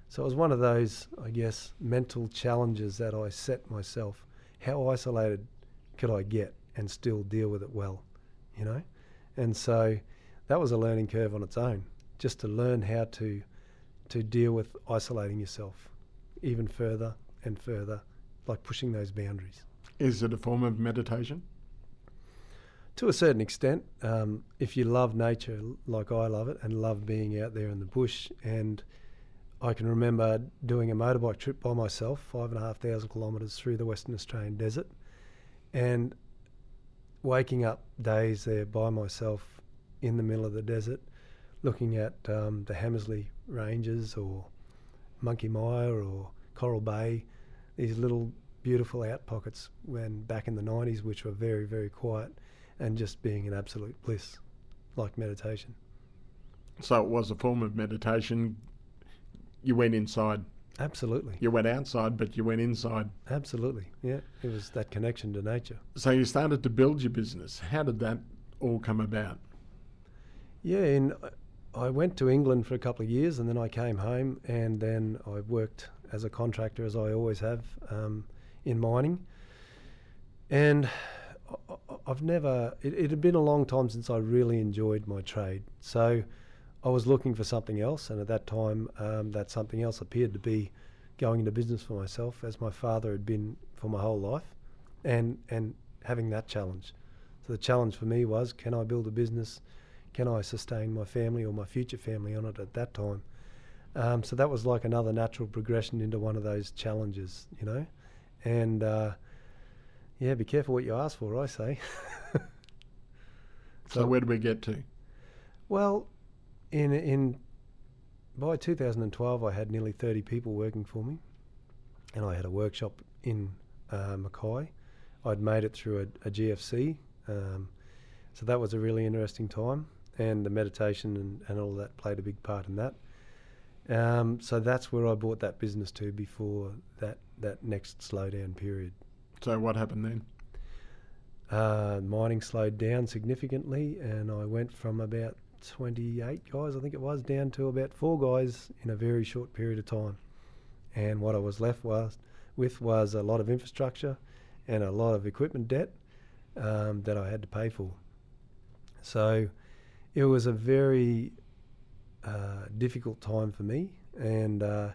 So it was one of those, I guess, mental challenges that I set myself. How isolated could I get and still deal with it well, you know? And so that was a learning curve on its own, just to learn how to to deal with isolating yourself even further and further, like pushing those boundaries. Is it a form of meditation? To a certain extent, um, if you love nature like I love it and love being out there in the bush, and I can remember doing a motorbike trip by myself, five and a half thousand kilometres through the Western Australian desert, and waking up days there by myself in the middle of the desert, looking at um, the Hamersley Ranges or Monkey Mia or Coral Bay, these little beautiful out pockets when back in the 90s, which were very, very quiet and just being in absolute bliss, like meditation. So it was a form of meditation. You went inside. Absolutely. You went outside, but you went inside. Absolutely. Yeah. It was that connection to nature. So you started to build your business. How did that all come about? Yeah, in I went to England for a couple of years and then I came home and then I worked as a contractor, as I always have, um, in mining. And I've never, it, it, had been a long time since I really enjoyed my trade. So I was looking for something else, and at that time, um, that something else appeared to be going into business for myself, as my father had been for my whole life, and, and having that challenge. So the challenge for me was can I build a business? can I sustain my family or my future family on it at that time? Um, so that was like another natural progression into one of those challenges, you know. And uh, yeah, be careful what you ask for, I say. so, so, where did we get to? Well, in in by 2012, I had nearly 30 people working for me, and I had a workshop in uh, Mackay. I'd made it through a, a GFC, um, so that was a really interesting time and the meditation and, and all that played a big part in that. Um, so that's where I brought that business to before that, that next slowdown period. So what happened then? Uh, mining slowed down significantly, and I went from about 28 guys, I think it was, down to about four guys in a very short period of time. And what I was left was, with was a lot of infrastructure and a lot of equipment debt um, that I had to pay for. So it was a very uh, difficult time for me, and uh,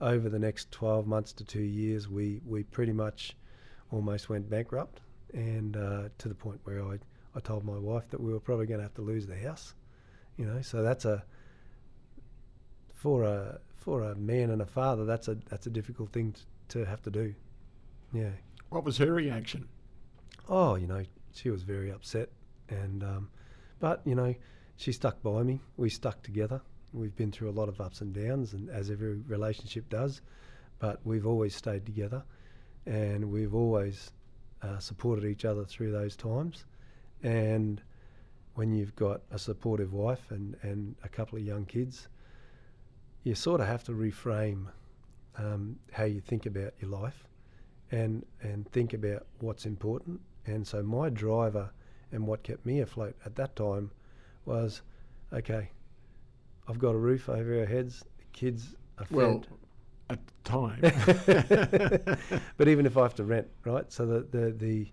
over the next 12 months to two years, we, we pretty much almost went bankrupt, and uh, to the point where I, I told my wife that we were probably going to have to lose the house, you know. So that's a for a for a man and a father, that's a that's a difficult thing to, to have to do. Yeah. What was her reaction? Oh, you know, she was very upset, and um, but, you know, she stuck by me. We stuck together. We've been through a lot of ups and downs, and as every relationship does, but we've always stayed together and we've always uh, supported each other through those times. And when you've got a supportive wife and, and a couple of young kids, you sort of have to reframe um, how you think about your life and, and think about what's important. And so my driver and what kept me afloat at that time was, okay, I've got a roof over our heads, the kids are fed. Well, at the time. but even if I have to rent, right? So the, the, the,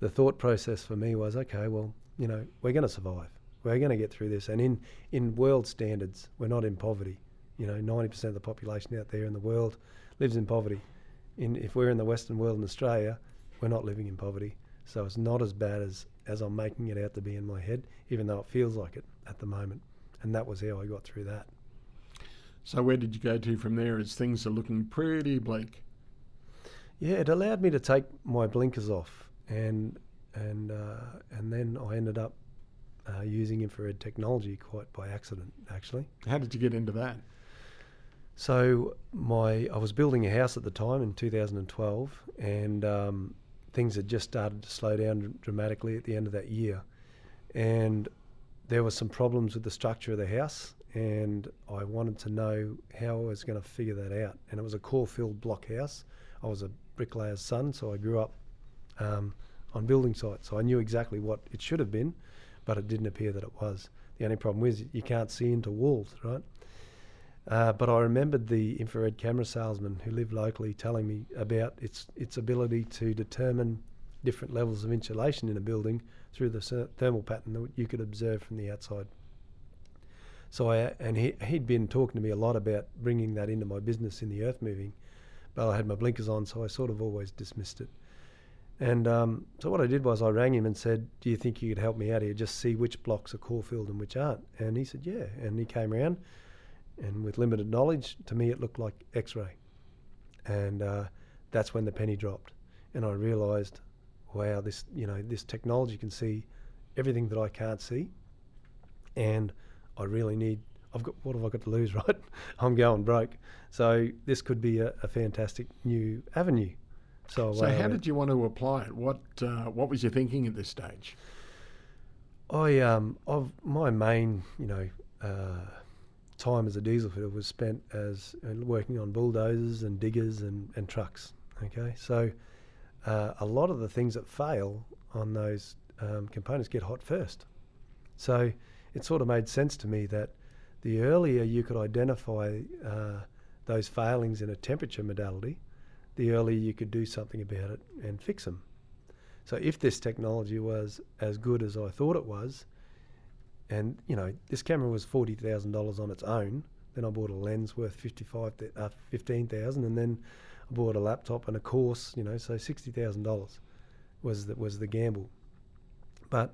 the thought process for me was, okay, well, you know, we're going to survive. We're going to get through this. And in, in world standards, we're not in poverty. You know, 90% of the population out there in the world lives in poverty. In, if we're in the Western world in Australia, we're not living in poverty. So it's not as bad as, as I'm making it out to be in my head, even though it feels like it at the moment. And that was how I got through that. So where did you go to from there as things are looking pretty bleak? Yeah, it allowed me to take my blinkers off and and uh, and then I ended up uh, using infrared technology quite by accident, actually. How did you get into that? So my I was building a house at the time in 2012, and um, things had just started to slow down dramatically at the end of that year, and there were some problems with the structure of the house, and I wanted to know how I was going to figure that out. And it was a core-filled block house. I was a bricklayer's son, so I grew up um, on building sites, so I knew exactly what it should have been, but it didn't appear that it was. The only problem is you can't see into walls, right? Uh, but I remembered the infrared camera salesman who lived locally telling me about its its ability to determine different levels of insulation in a building through the thermal pattern that you could observe from the outside. So I and he he'd been talking to me a lot about bringing that into my business in the earth moving, but I had my blinkers on, so I sort of always dismissed it. And um, so what I did was I rang him and said, "Do you think you could help me out here? Just see which blocks are core filled and which aren't." And he said, "Yeah." And he came around and with limited knowledge, to me it looked like X-ray, and uh, that's when the penny dropped, and I realised, wow, this you know this technology can see everything that I can't see, and I really need. I've got what have I got to lose, right? I'm going broke, so this could be a, a fantastic new avenue. So, so how did you want to apply it? What uh, what was your thinking at this stage? I um, I've, my main you know uh, time as a diesel fitter was spent as uh, working on bulldozers and diggers and, and trucks. Okay, so uh, a lot of the things that fail on those um, components get hot first. So it sort of made sense to me that the earlier you could identify uh, those failings in a temperature modality, the earlier you could do something about it and fix them. So if this technology was as good as I thought it was, and you know, this camera was forty thousand dollars on its own. Then I bought a lens worth fifty five, uh, fifteen thousand, and then I bought a laptop and a course. You know, so sixty thousand dollars was the, was the gamble. But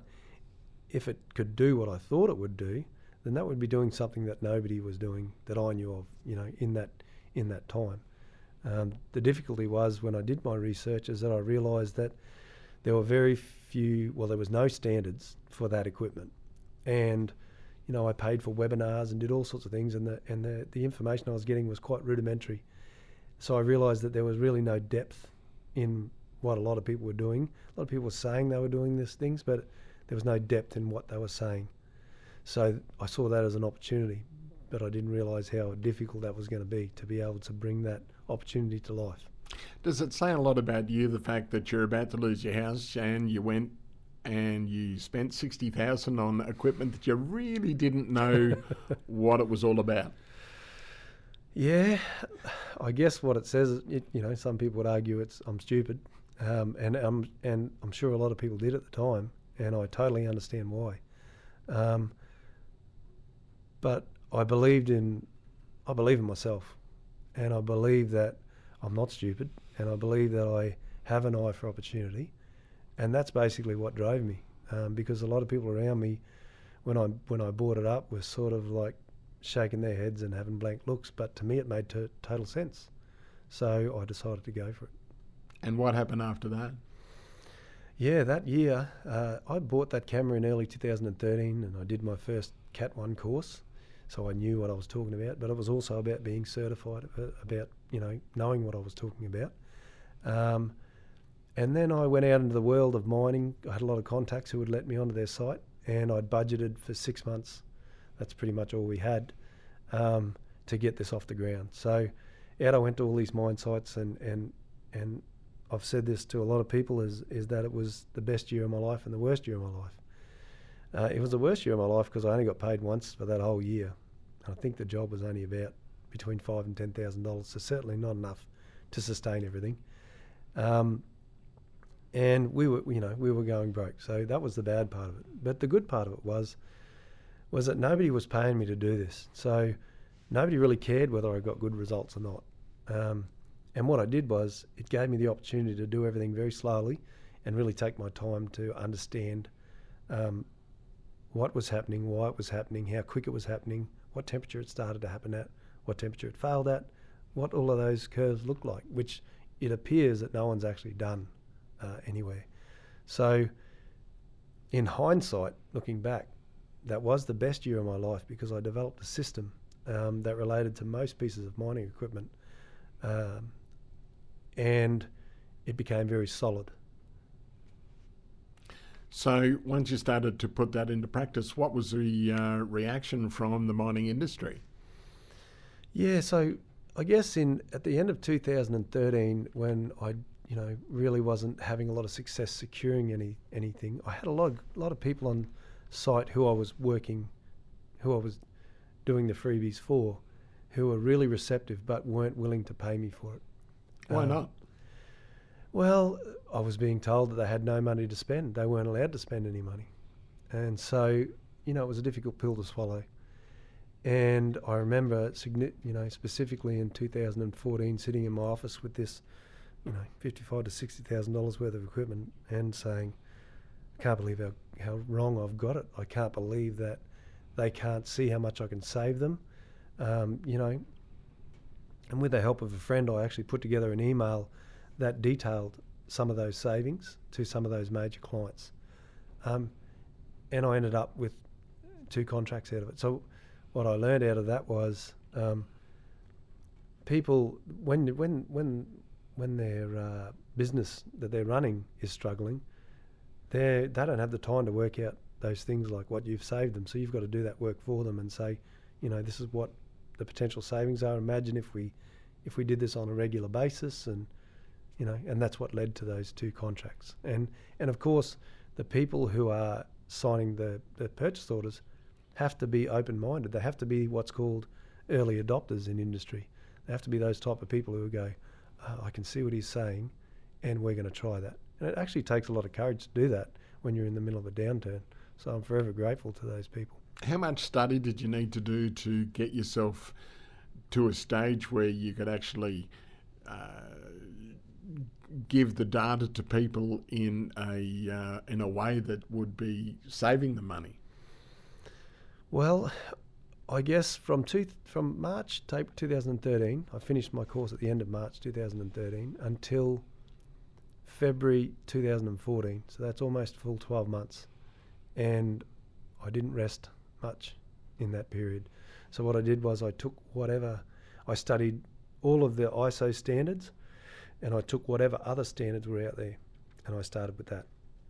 if it could do what I thought it would do, then that would be doing something that nobody was doing that I knew of. You know, in that in that time. Um, the difficulty was when I did my research is that I realised that there were very few, well, there was no standards for that equipment and you know I paid for webinars and did all sorts of things, and the and the the information I was getting was quite rudimentary. So I realised that there was really no depth in what a lot of people were doing. A lot of people were saying they were doing these things, but there was no depth in what they were saying. So I saw that as an opportunity, but I didn't realise how difficult that was going to be to be able to bring that opportunity to life. Does it say a lot about you the fact that you're about to lose your house and you went and you spent 60,000 on equipment that you really didn't know what it was all about. Yeah, I guess what it says, it, you know, some people would argue it's I'm stupid, um, and I'm and I'm sure a lot of people did at the time, and I totally understand why. Um, but I believed in, I believe in myself, and I believe that I'm not stupid, and I believe that I have an eye for opportunity, and that's basically what drove me. Um, because a lot of people around me, when I when I bought it up, were sort of like shaking their heads and having blank looks. But to me, it made t- total sense. So I decided to go for it. And what happened after that? Yeah, that year uh, I bought that camera in early 2013, and I did my first Cat One course. So I knew what I was talking about, but it was also about being certified, about you know knowing what I was talking about. Um, and then I went out into the world of mining. I had a lot of contacts who would let me onto their site, and I'd budgeted for six months. That's pretty much all we had um, to get this off the ground. So out I went to all these mine sites, and and and I've said this to a lot of people is is that it was the best year of my life and the worst year of my life. Uh, it was the worst year of my life because I only got paid once for that whole year. I think the job was only about between five and ten thousand dollars, so certainly not enough to sustain everything. Um, and we were you know we were going broke so that was the bad part of it but the good part of it was was that nobody was paying me to do this so nobody really cared whether I got good results or not um, and what I did was it gave me the opportunity to do everything very slowly and really take my time to understand um, what was happening why it was happening how quick it was happening what temperature it started to happen at what temperature it failed at what all of those curves look like which it appears that no one's actually done uh, anywhere. So, in hindsight, looking back, that was the best year of my life because I developed a system um, that related to most pieces of mining equipment, um, and it became very solid. So, once you started to put that into practice, what was the uh, reaction from the mining industry? Yeah, so I guess in at the end of 2013, when I you know really wasn't having a lot of success securing any anything, I had a lot of, a lot of people on site who I was working, who I was doing the freebies for, who were really receptive but weren't willing to pay me for it. Why Um, not? Well, I was being told that they had no money to spend. They weren't allowed to spend any money. And so, you know, it was a difficult pill to swallow. And I remember, you know, specifically in 2014, sitting in my office with this, you know, fifty-five to sixty thousand dollars worth of equipment, and saying, "I can't believe how, how wrong I've got it. I can't believe that they can't see how much I can save them." Um, you know, and with the help of a friend, I actually put together an email that detailed some of those savings to some of those major clients. Um, and I ended up with two contracts out of it. So what I learned out of that was um, people when when when when their uh, business that they're running is struggling, they they don't have the time to work out those things like what you've saved them. So you've got to do that work for them and say, you know, this is what the potential savings are. Imagine if we if we did this on a regular basis and you know, and that's what led to those two contracts. And and of course, the people who are signing the, the purchase orders have to be open minded. They have to be what's called early adopters in industry. They have to be those type of people who go, oh, I can see what he's saying, and we're going to try that. And it actually takes a lot of courage to do that when you're in the middle of a downturn. So I'm forever grateful to those people. How much study did you need to do to get yourself to a stage where you could actually uh, give the data to people in a uh, in a way that would be saving the money? Well, I guess from two, from March tape 2013, I finished my course at the end of March 2013 until February 2014. So that's almost full 12 months, and I didn't rest much in that period. So what I did was I took whatever I studied all of the ISO standards, and I took whatever other standards were out there, and I started with that,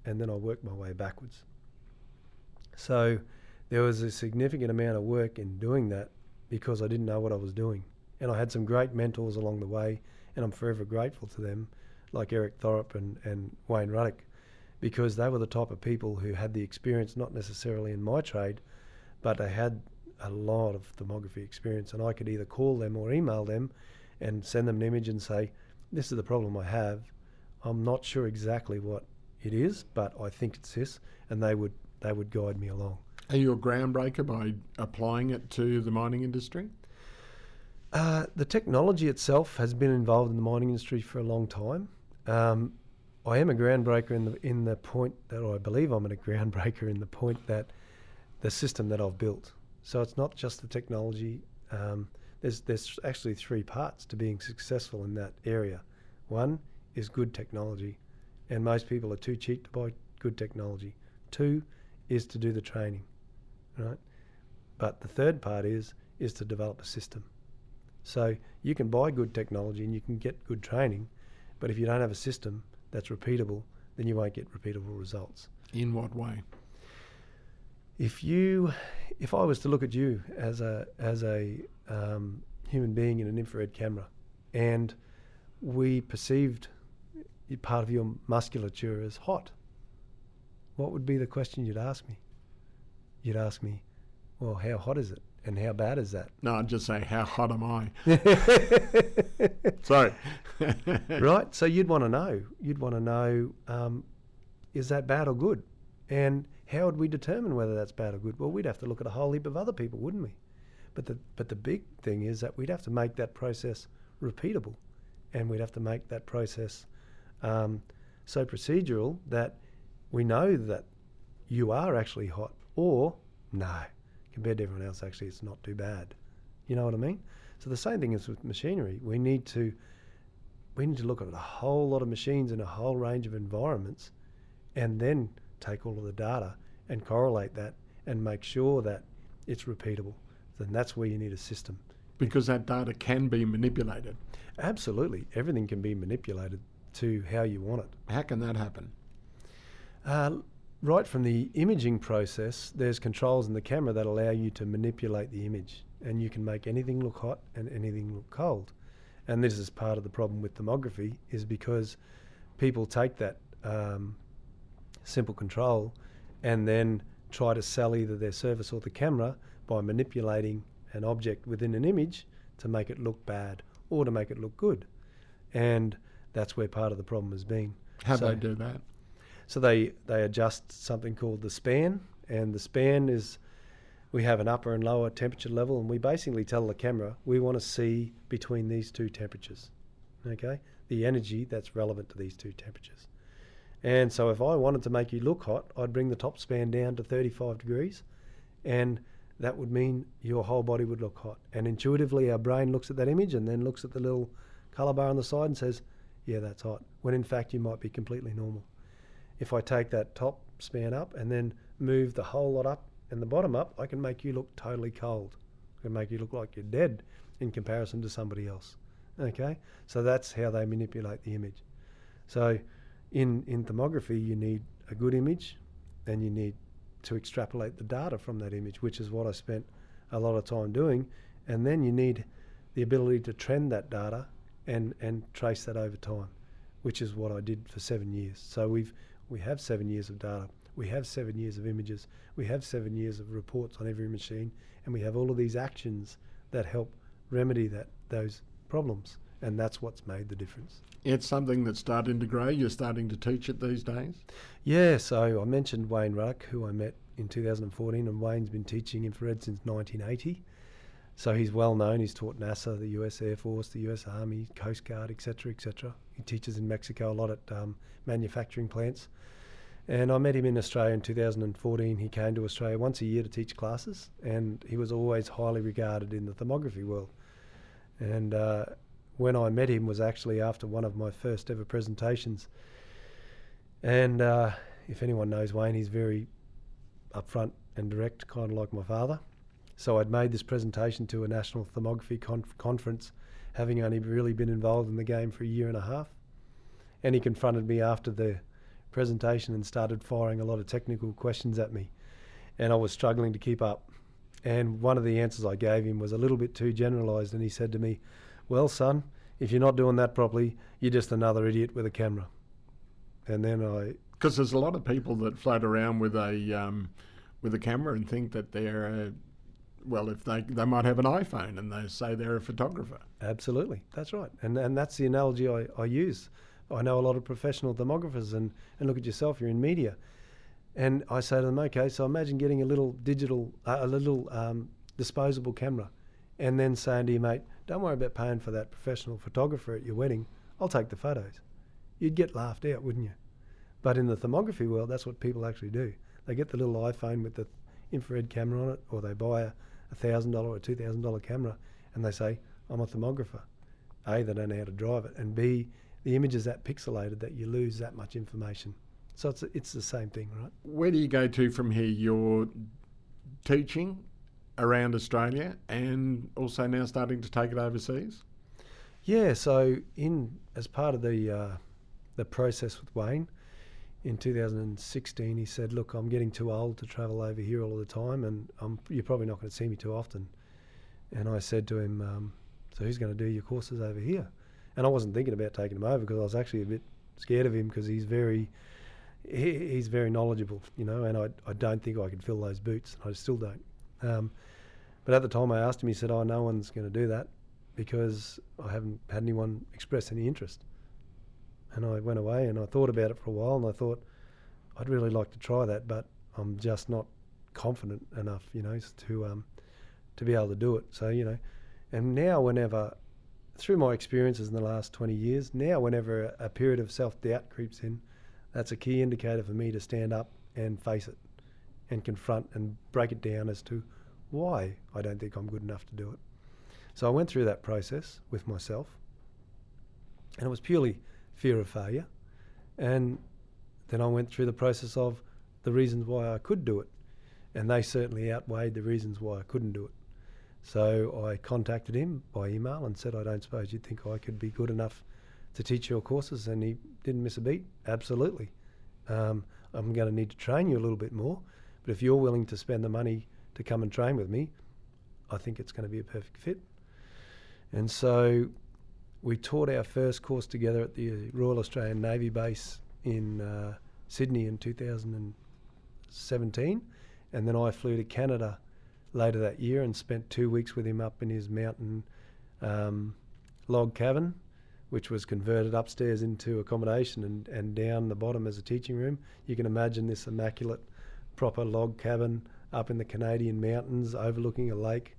and then I worked my way backwards. So there was a significant amount of work in doing that because I didn't know what I was doing. And I had some great mentors along the way, and I'm forever grateful to them, like Eric Thorup and, and Wayne Ruddock, because they were the type of people who had the experience, not necessarily in my trade, but they had a lot of thermography experience. And I could either call them or email them and send them an image and say, This is the problem I have. I'm not sure exactly what it is, but I think it's this. And they would, they would guide me along. Are you a groundbreaker by applying it to the mining industry? Uh, the technology itself has been involved in the mining industry for a long time. Um, I am a groundbreaker in the in the point that I believe I'm a groundbreaker in the point that the system that I've built. So it's not just the technology. Um, there's there's actually three parts to being successful in that area. One is good technology, and most people are too cheap to buy good technology. Two is to do the training, right? But the third part is is to develop a system. So you can buy good technology and you can get good training, but if you don't have a system that's repeatable, then you won't get repeatable results. In what way? If you, if I was to look at you as a as a um, human being in an infrared camera, and we perceived part of your musculature as hot, what would be the question you'd ask me? You'd ask me, well, how hot is it? And how bad is that? No, I'd just say, how hot am I? Sorry. right? So you'd want to know. You'd want to know um, is that bad or good? And how would we determine whether that's bad or good? Well, we'd have to look at a whole heap of other people, wouldn't we? But the, but the big thing is that we'd have to make that process repeatable and we'd have to make that process um, so procedural that we know that you are actually hot or no, compared to everyone else, actually, it's not too bad. You know what I mean? So the same thing is with machinery. We need to we need to look at a whole lot of machines in a whole range of environments and then take all of the data and correlate that and make sure that it's repeatable, then that's where you need a system. Because that data can be manipulated. Absolutely. Everything can be manipulated to how you want it. How can that happen? Uh, right from the imaging process, there's controls in the camera that allow you to manipulate the image, and you can make anything look hot and anything look cold. And this is part of the problem with thermography, is because people take that um, simple control and then try to sell either their service or the camera by manipulating an object within an image to make it look bad or to make it look good. And that's where part of the problem has been. How So- they do that? So they, they adjust something called the span, and the span is we have an upper and lower temperature level, and we basically tell the camera we want to see between these two temperatures. Okay, the energy that's relevant to these two temperatures. And so if I wanted to make you look hot, I'd bring the top span down to 35 degrees, and that would mean your whole body would look hot. And intuitively, our brain looks at that image and then looks at the little colour bar on the side and says, "Yeah, that's hot." When in fact, you might be completely normal if I take that top span up and then move the whole lot up and the bottom up, I can make you look totally cold. I can make you look like you're dead in comparison to somebody else. Okay? So that's how they manipulate the image. So in, in thermography, you need a good image and you need to extrapolate the data from that image, which is what I spent a lot of time doing. And then you need the ability to trend that data and, and trace that over time, which is what I did for seven years. So we've we have seven years of data. We have seven years of images. We have seven years of reports on every machine, and we have all of these actions that help remedy that those problems, and that's what's made the difference. It's something that's starting to grow. You're starting to teach it these days. Yeah, so I mentioned Wayne Ruddock, who I met in 2014, and Wayne's been teaching infrared since 1980. So he's well known. He's taught NASA, the U.S. Air Force, the U.S. Army, Coast Guard, etc., etc. He teaches in Mexico a lot at um, manufacturing plants. And I met him in Australia in 2014. He came to Australia once a year to teach classes, and he was always highly regarded in the thermography world. And uh, when I met him was actually after one of my first ever presentations. And uh, if anyone knows Wayne, he's very upfront and direct, kind of like my father. So I'd made this presentation to a national thermography conf- conference, having only really been involved in the game for a year and a half. And he confronted me after the presentation and started firing a lot of technical questions at me. And I was struggling to keep up. And one of the answers I gave him was a little bit too generalised. And he said to me, Well, son, if you're not doing that properly, you're just another idiot with a camera. And then I Because there's a lot of people that float around with a um, with a camera and think that they're uh, well, if they they might have an iPhone and they say they're a photographer. Absolutely, that's right, and and that's the analogy I, I use. I know a lot of professional thermographers, and and look at yourself, you're in media, and I say to them, okay, so imagine getting a little digital, uh, a little um, disposable camera, and then saying to your mate, don't worry about paying for that professional photographer at your wedding. I'll take the photos. You'd get laughed out, wouldn't you? But in the thermography world, that's what people actually do. They get the little iPhone with the infrared camera on it, or they buy a a thousand dollar or two thousand dollar camera, and they say, "I'm a thermographer." A, they don't know how to drive it, and B, the image is that pixelated that you lose that much information. So it's it's the same thing, right? Where do you go to from here? You're teaching around Australia and also now starting to take it overseas. Yeah. So in as part of the uh, the process with Wayne in 2016, he said, "Look, I'm getting too old to travel over here all the time, and I'm, you're probably not going to see me too often." And I said to him, um, "So who's going to do your courses over here?" And I wasn't thinking about taking him over because I was actually a bit scared of him because he's very he, he's very knowledgeable, you know, and I, I don't think I could fill those boots. I still don't. Um, but at the time I asked him, he said, "Oh, no one's going to do that because I haven't had anyone express any interest." And I went away and I thought about it for a while, and I thought I'd really like to try that, but I'm just not confident enough, you know, to um, to be able to do it. So you know, and now whenever through my experiences in the last 20 years, now whenever a, a period of self doubt creeps in, that's a key indicator for me to stand up and face it and confront and break it down as to why I don't think I'm good enough to do it. So I went through that process with myself, and it was purely fear of failure. And then I went through the process of the reasons why I could do it. and they certainly outweighed the reasons why I couldn't do it. So I contacted him by email and said, I don't suppose you'd think I could be good enough to teach your courses? And he didn't miss a beat. Absolutely. Um, I'm going to need to train you a little bit more, but if you're willing to spend the money to come and train with me, I think it's going to be a perfect fit. And so we taught our first course together at the Royal Australian Navy base in uh, Sydney in 2017. And then I flew to Canada later that year and spent two weeks with him up in his mountain um, log cabin, which was converted upstairs into accommodation and, and down the bottom as a teaching room. You can imagine this immaculate, proper log cabin up in the Canadian mountains overlooking a lake.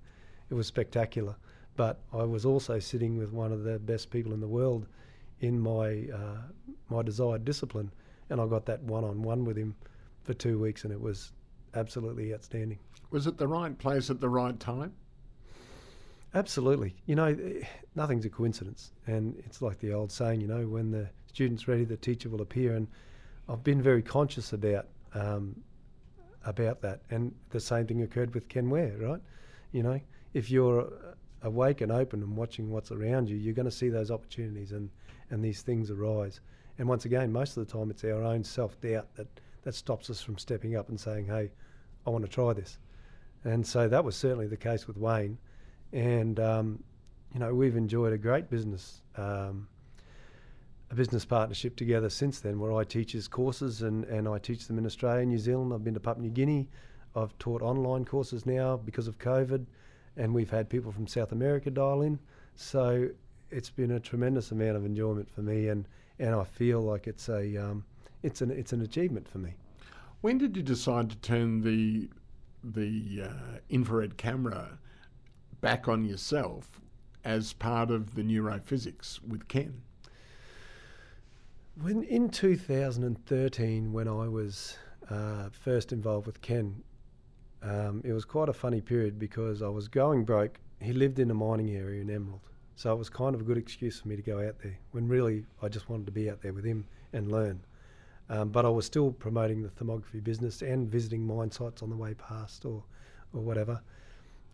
It was spectacular. But I was also sitting with one of the best people in the world in my uh, my desired discipline, and I got that one on one with him for two weeks, and it was absolutely outstanding. Was it the right place at the right time? Absolutely. You know, nothing's a coincidence, and it's like the old saying, you know, when the student's ready, the teacher will appear. And I've been very conscious about um, about that, and the same thing occurred with Ken Ware, right? You know, if you're awake and open and watching what's around you, you're going to see those opportunities and, and these things arise. And once again, most of the time, it's our own self doubt that, that stops us from stepping up and saying, hey, I want to try this. And so that was certainly the case with Wayne. And, um, you know, we've enjoyed a great business, um, a business partnership together since then, where I teach his courses and, and I teach them in Australia and New Zealand. I've been to Papua New Guinea. I've taught online courses now because of COVID and we've had people from South America dial in. So it's been a tremendous amount of enjoyment for me, and, and I feel like it's a um, it's an it's an achievement for me. When did you decide to turn the the uh, infrared camera back on yourself as part of the neurophysics with Ken? When in 2013, when I was uh, first involved with Ken, um, it was quite a funny period because I was going broke. He lived in a mining area in Emerald. So it was kind of a good excuse for me to go out there when really I just wanted to be out there with him and learn. Um, but I was still promoting the thermography business and visiting mine sites on the way past or, or whatever.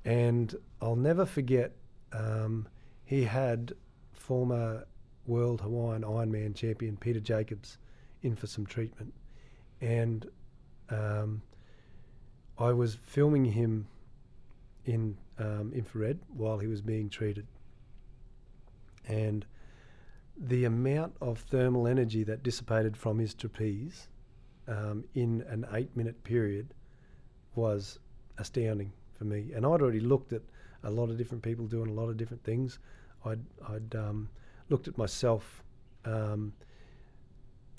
And I'll never forget, um, he had former world Hawaiian Ironman champion Peter Jacobs in for some treatment. And um, I was filming him in um, infrared while he was being treated. And the amount of thermal energy that dissipated from his trapeze um, in an eight minute period was astounding for me. And I'd already looked at a lot of different people doing a lot of different things. I'd, I'd um, looked at myself um,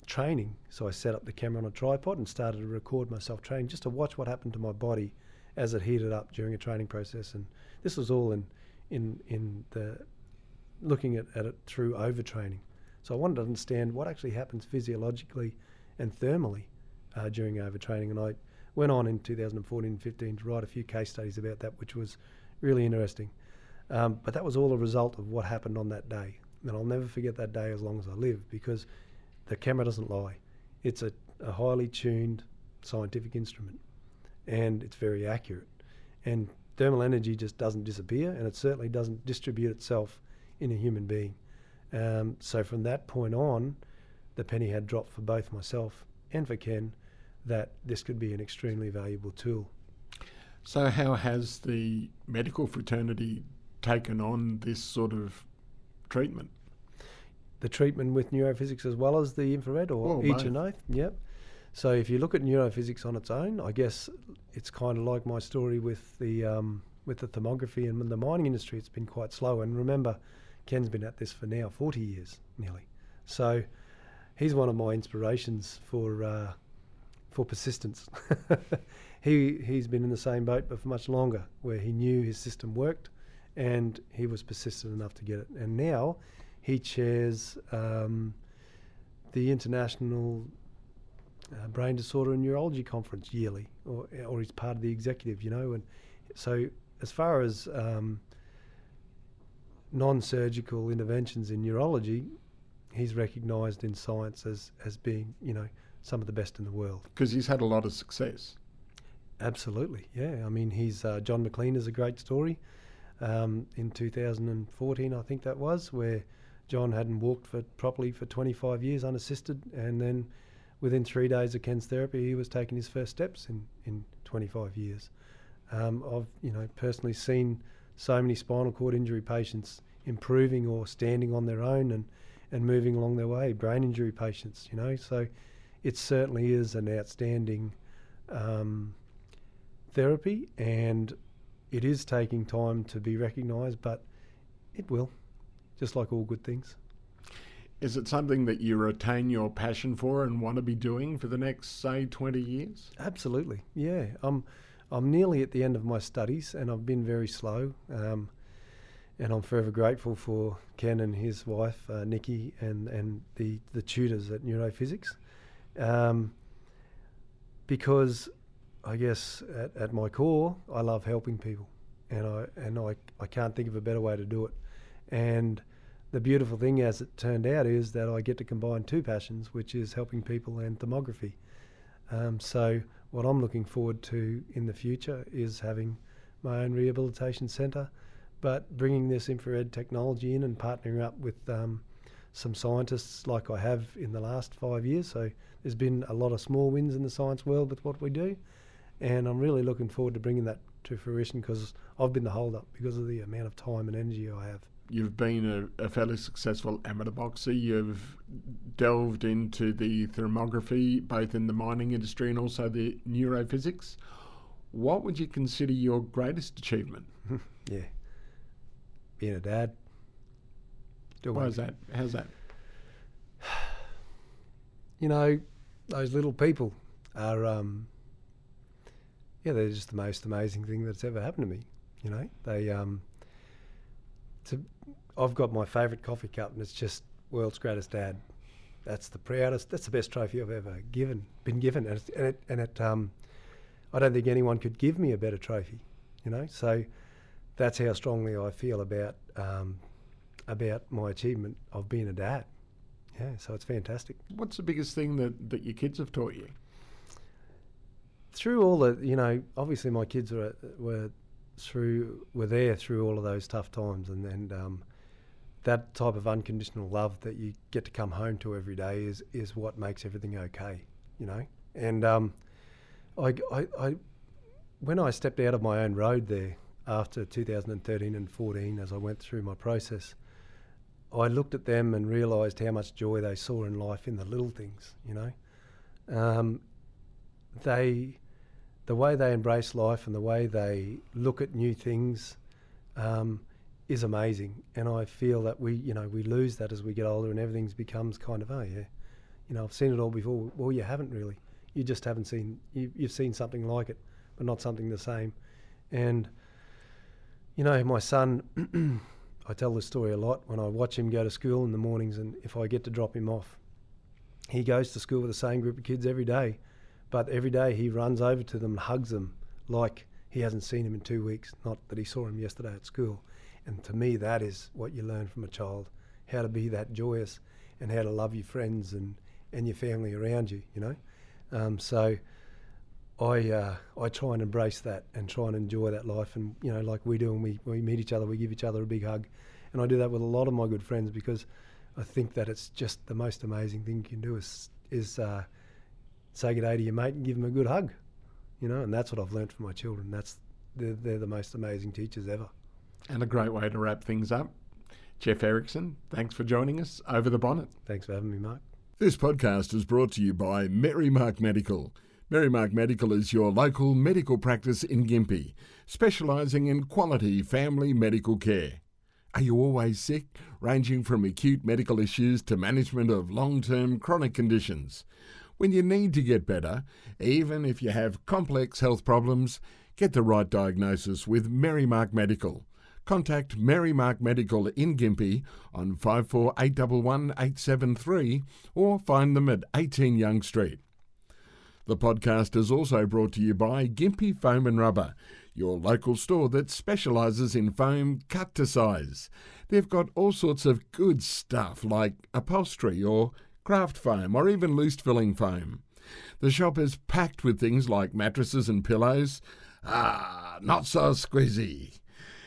training. So I set up the camera on a tripod and started to record myself training just to watch what happened to my body as it heated up during a training process. And this was all in in in the looking at, at it through overtraining. So I wanted to understand what actually happens physiologically and thermally uh, during overtraining. And I went on in 2014 and 15 to write a few case studies about that, which was really interesting. Um, but that was all a result of what happened on that day. And I'll never forget that day as long as I live because the camera doesn't lie. It's a, a highly tuned scientific instrument and it's very accurate. And thermal energy just doesn't disappear and it certainly doesn't distribute itself in a human being. Um, so from that point on, the penny had dropped for both myself and for Ken that this could be an extremely valuable tool. So, how has the medical fraternity taken on this sort of treatment? the treatment with neurophysics as well as the infrared or well, each and both? Yep. So if you look at neurophysics on its own, I guess it's kind of like my story with the um, with the thermography and the mining industry. It's been quite slow. And remember, Ken's been at this for now 40 years nearly. So he's one of my inspirations for uh, for persistence. he he's been in the same boat but for much longer, where he knew his system worked, and he was persistent enough to get it. And now he chairs um, the International uh, Brain Disorder and Neurology Conference yearly, or, or he's part of the executive, you know. And so, as far as um, non surgical interventions in neurology, he's recognised in science as, as being, you know, some of the best in the world. Because he's had a lot of success. Absolutely, yeah. I mean, he's uh, John Maclean is a great story. Um, in 2014, I think that was, where John hadn't walked for properly for 25 years unassisted, and then within three days of Ken's therapy, he was taking his first steps in, in 25 years. Um, I've you know personally seen so many spinal cord injury patients improving or standing on their own and, and moving along their way. Brain injury patients, you know, so it certainly is an outstanding um, therapy, and it is taking time to be recognised, but it will just like all good things. Is it something that you retain your passion for and want to be doing for the next, say, 20 years? Absolutely, yeah. I'm, I'm nearly at the end of my studies and I've been very slow. Um, and I'm forever grateful for Ken and his wife, uh, Nikki, and, and the, the tutors at Neurophysics. Um, because I guess at, at my core, I love helping people. And I, and I, I can't think of a better way to do it. And the beautiful thing, as it turned out, is that I get to combine two passions, which is helping people and thermography. Um, so, what I'm looking forward to in the future is having my own rehabilitation centre, but bringing this infrared technology in and partnering up with um, some scientists like I have in the last five years. So, there's been a lot of small wins in the science world with what we do, and I'm really looking forward to bringing that to fruition because I've been the hold up because of the amount of time and energy I have you've been a, a, fairly successful amateur boxer. You've delved into the thermography, both in the mining industry and also the neurophysics. What would you consider your greatest achievement? yeah, being a dad. Why is that? How's that? You know, those little people are, um, yeah, they're just the most amazing thing that's ever happened to me. You know, they, um, to, I've got my favourite coffee cup, and it's just world's greatest dad. That's the proudest. That's the best trophy I've ever given, been given, and, and it, and it, um, I don't think anyone could give me a better trophy. You know, so that's how strongly I feel about um, about my achievement of being a dad. Yeah, so it's fantastic. What's the biggest thing that, that your kids have taught you? Through all the, you know, obviously my kids were were through were there through all of those tough times, and and um, that type of unconditional love that you get to come home to every day is is what makes everything okay, you know. And um, I, I, I, when I stepped out of my own road there after 2013 and 14, as I went through my process, I looked at them and realised how much joy they saw in life in the little things, you know. Um, they the way they embrace life and the way they look at new things um, is amazing. And I feel that we, you know, we lose that as we get older and everything becomes kind of, oh yeah, you know, I've seen it all before. Well, you haven't really. You just haven't seen. You, you've seen something like it, but not something the same. And you know, my son. I tell this story a lot when I watch him go to school in the mornings, and if I get to drop him off, he goes to school with the same group of kids every day but every day he runs over to them and hugs them like he hasn't seen him in two weeks, not that he saw him yesterday at school. And to me, that is what you learn from a child how to be that joyous and how to love your friends and, and your family around you, you know? Um, so I, uh, I try and embrace that and try and enjoy that life. And, you know, like we do when we, when we meet each other, we give each other a big hug. And I do that with a lot of my good friends because I think that it's just the most amazing thing you can do is, is uh, say good day to your mate and give them a good hug. You know, and that's what I've learned from my children. That's they're, they're the most amazing teachers ever. And a great way to wrap things up. Jeff Erickson, thanks for joining us over the bonnet. Thanks for having me, Mark. This podcast is brought to you by Merrimark Medical. Merrimark Medical is your local medical practice in Gympie, specialising in quality family medical care. Are you always sick, ranging from acute medical issues to management of long term chronic conditions? When you need to get better, even if you have complex health problems, get the right diagnosis with Merrimark Medical. Contact Merrimark Medical in Gympie on 54811873 or find them at 18 Young Street. The podcast is also brought to you by Gympie Foam and Rubber, your local store that specialises in foam cut to size. They've got all sorts of good stuff like upholstery or craft foam, or even loose filling foam. The shop is packed with things like mattresses and pillows. Ah, not so squeezy.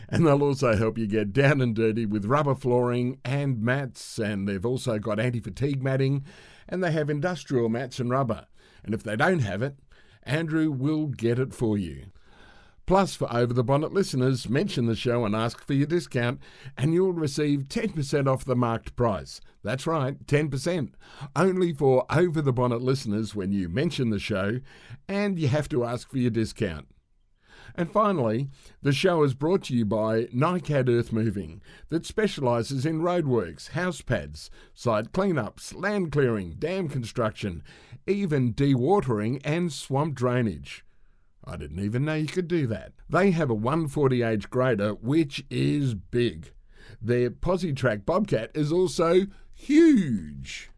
And they'll also help you get down and dirty with rubber flooring and mats. And they've also got anti fatigue matting and they have industrial mats and rubber. And if they don't have it, Andrew will get it for you. Plus, for Over the Bonnet listeners, mention the show and ask for your discount, and you'll receive 10% off the marked price. That's right, 10%. Only for Over the Bonnet listeners when you mention the show, and you have to ask for your discount. And finally, the show is brought to you by NICAD Earth Moving, that specialises in roadworks, house pads, site cleanups, land clearing, dam construction, even dewatering and swamp drainage. I didn't even know you could do that. They have a 140H grader, which is big. Their Positrack Bobcat is also huge.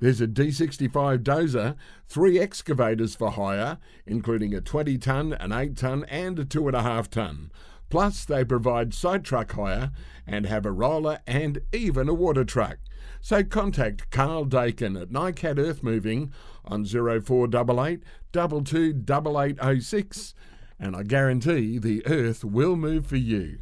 There's a D65 dozer, three excavators for hire, including a 20 tonne, an 8 tonne, and a 2.5 tonne. Plus, they provide side truck hire and have a roller and even a water truck. So contact Carl Dakin at NICAD Earth Moving on 0488 228806 and I guarantee the earth will move for you.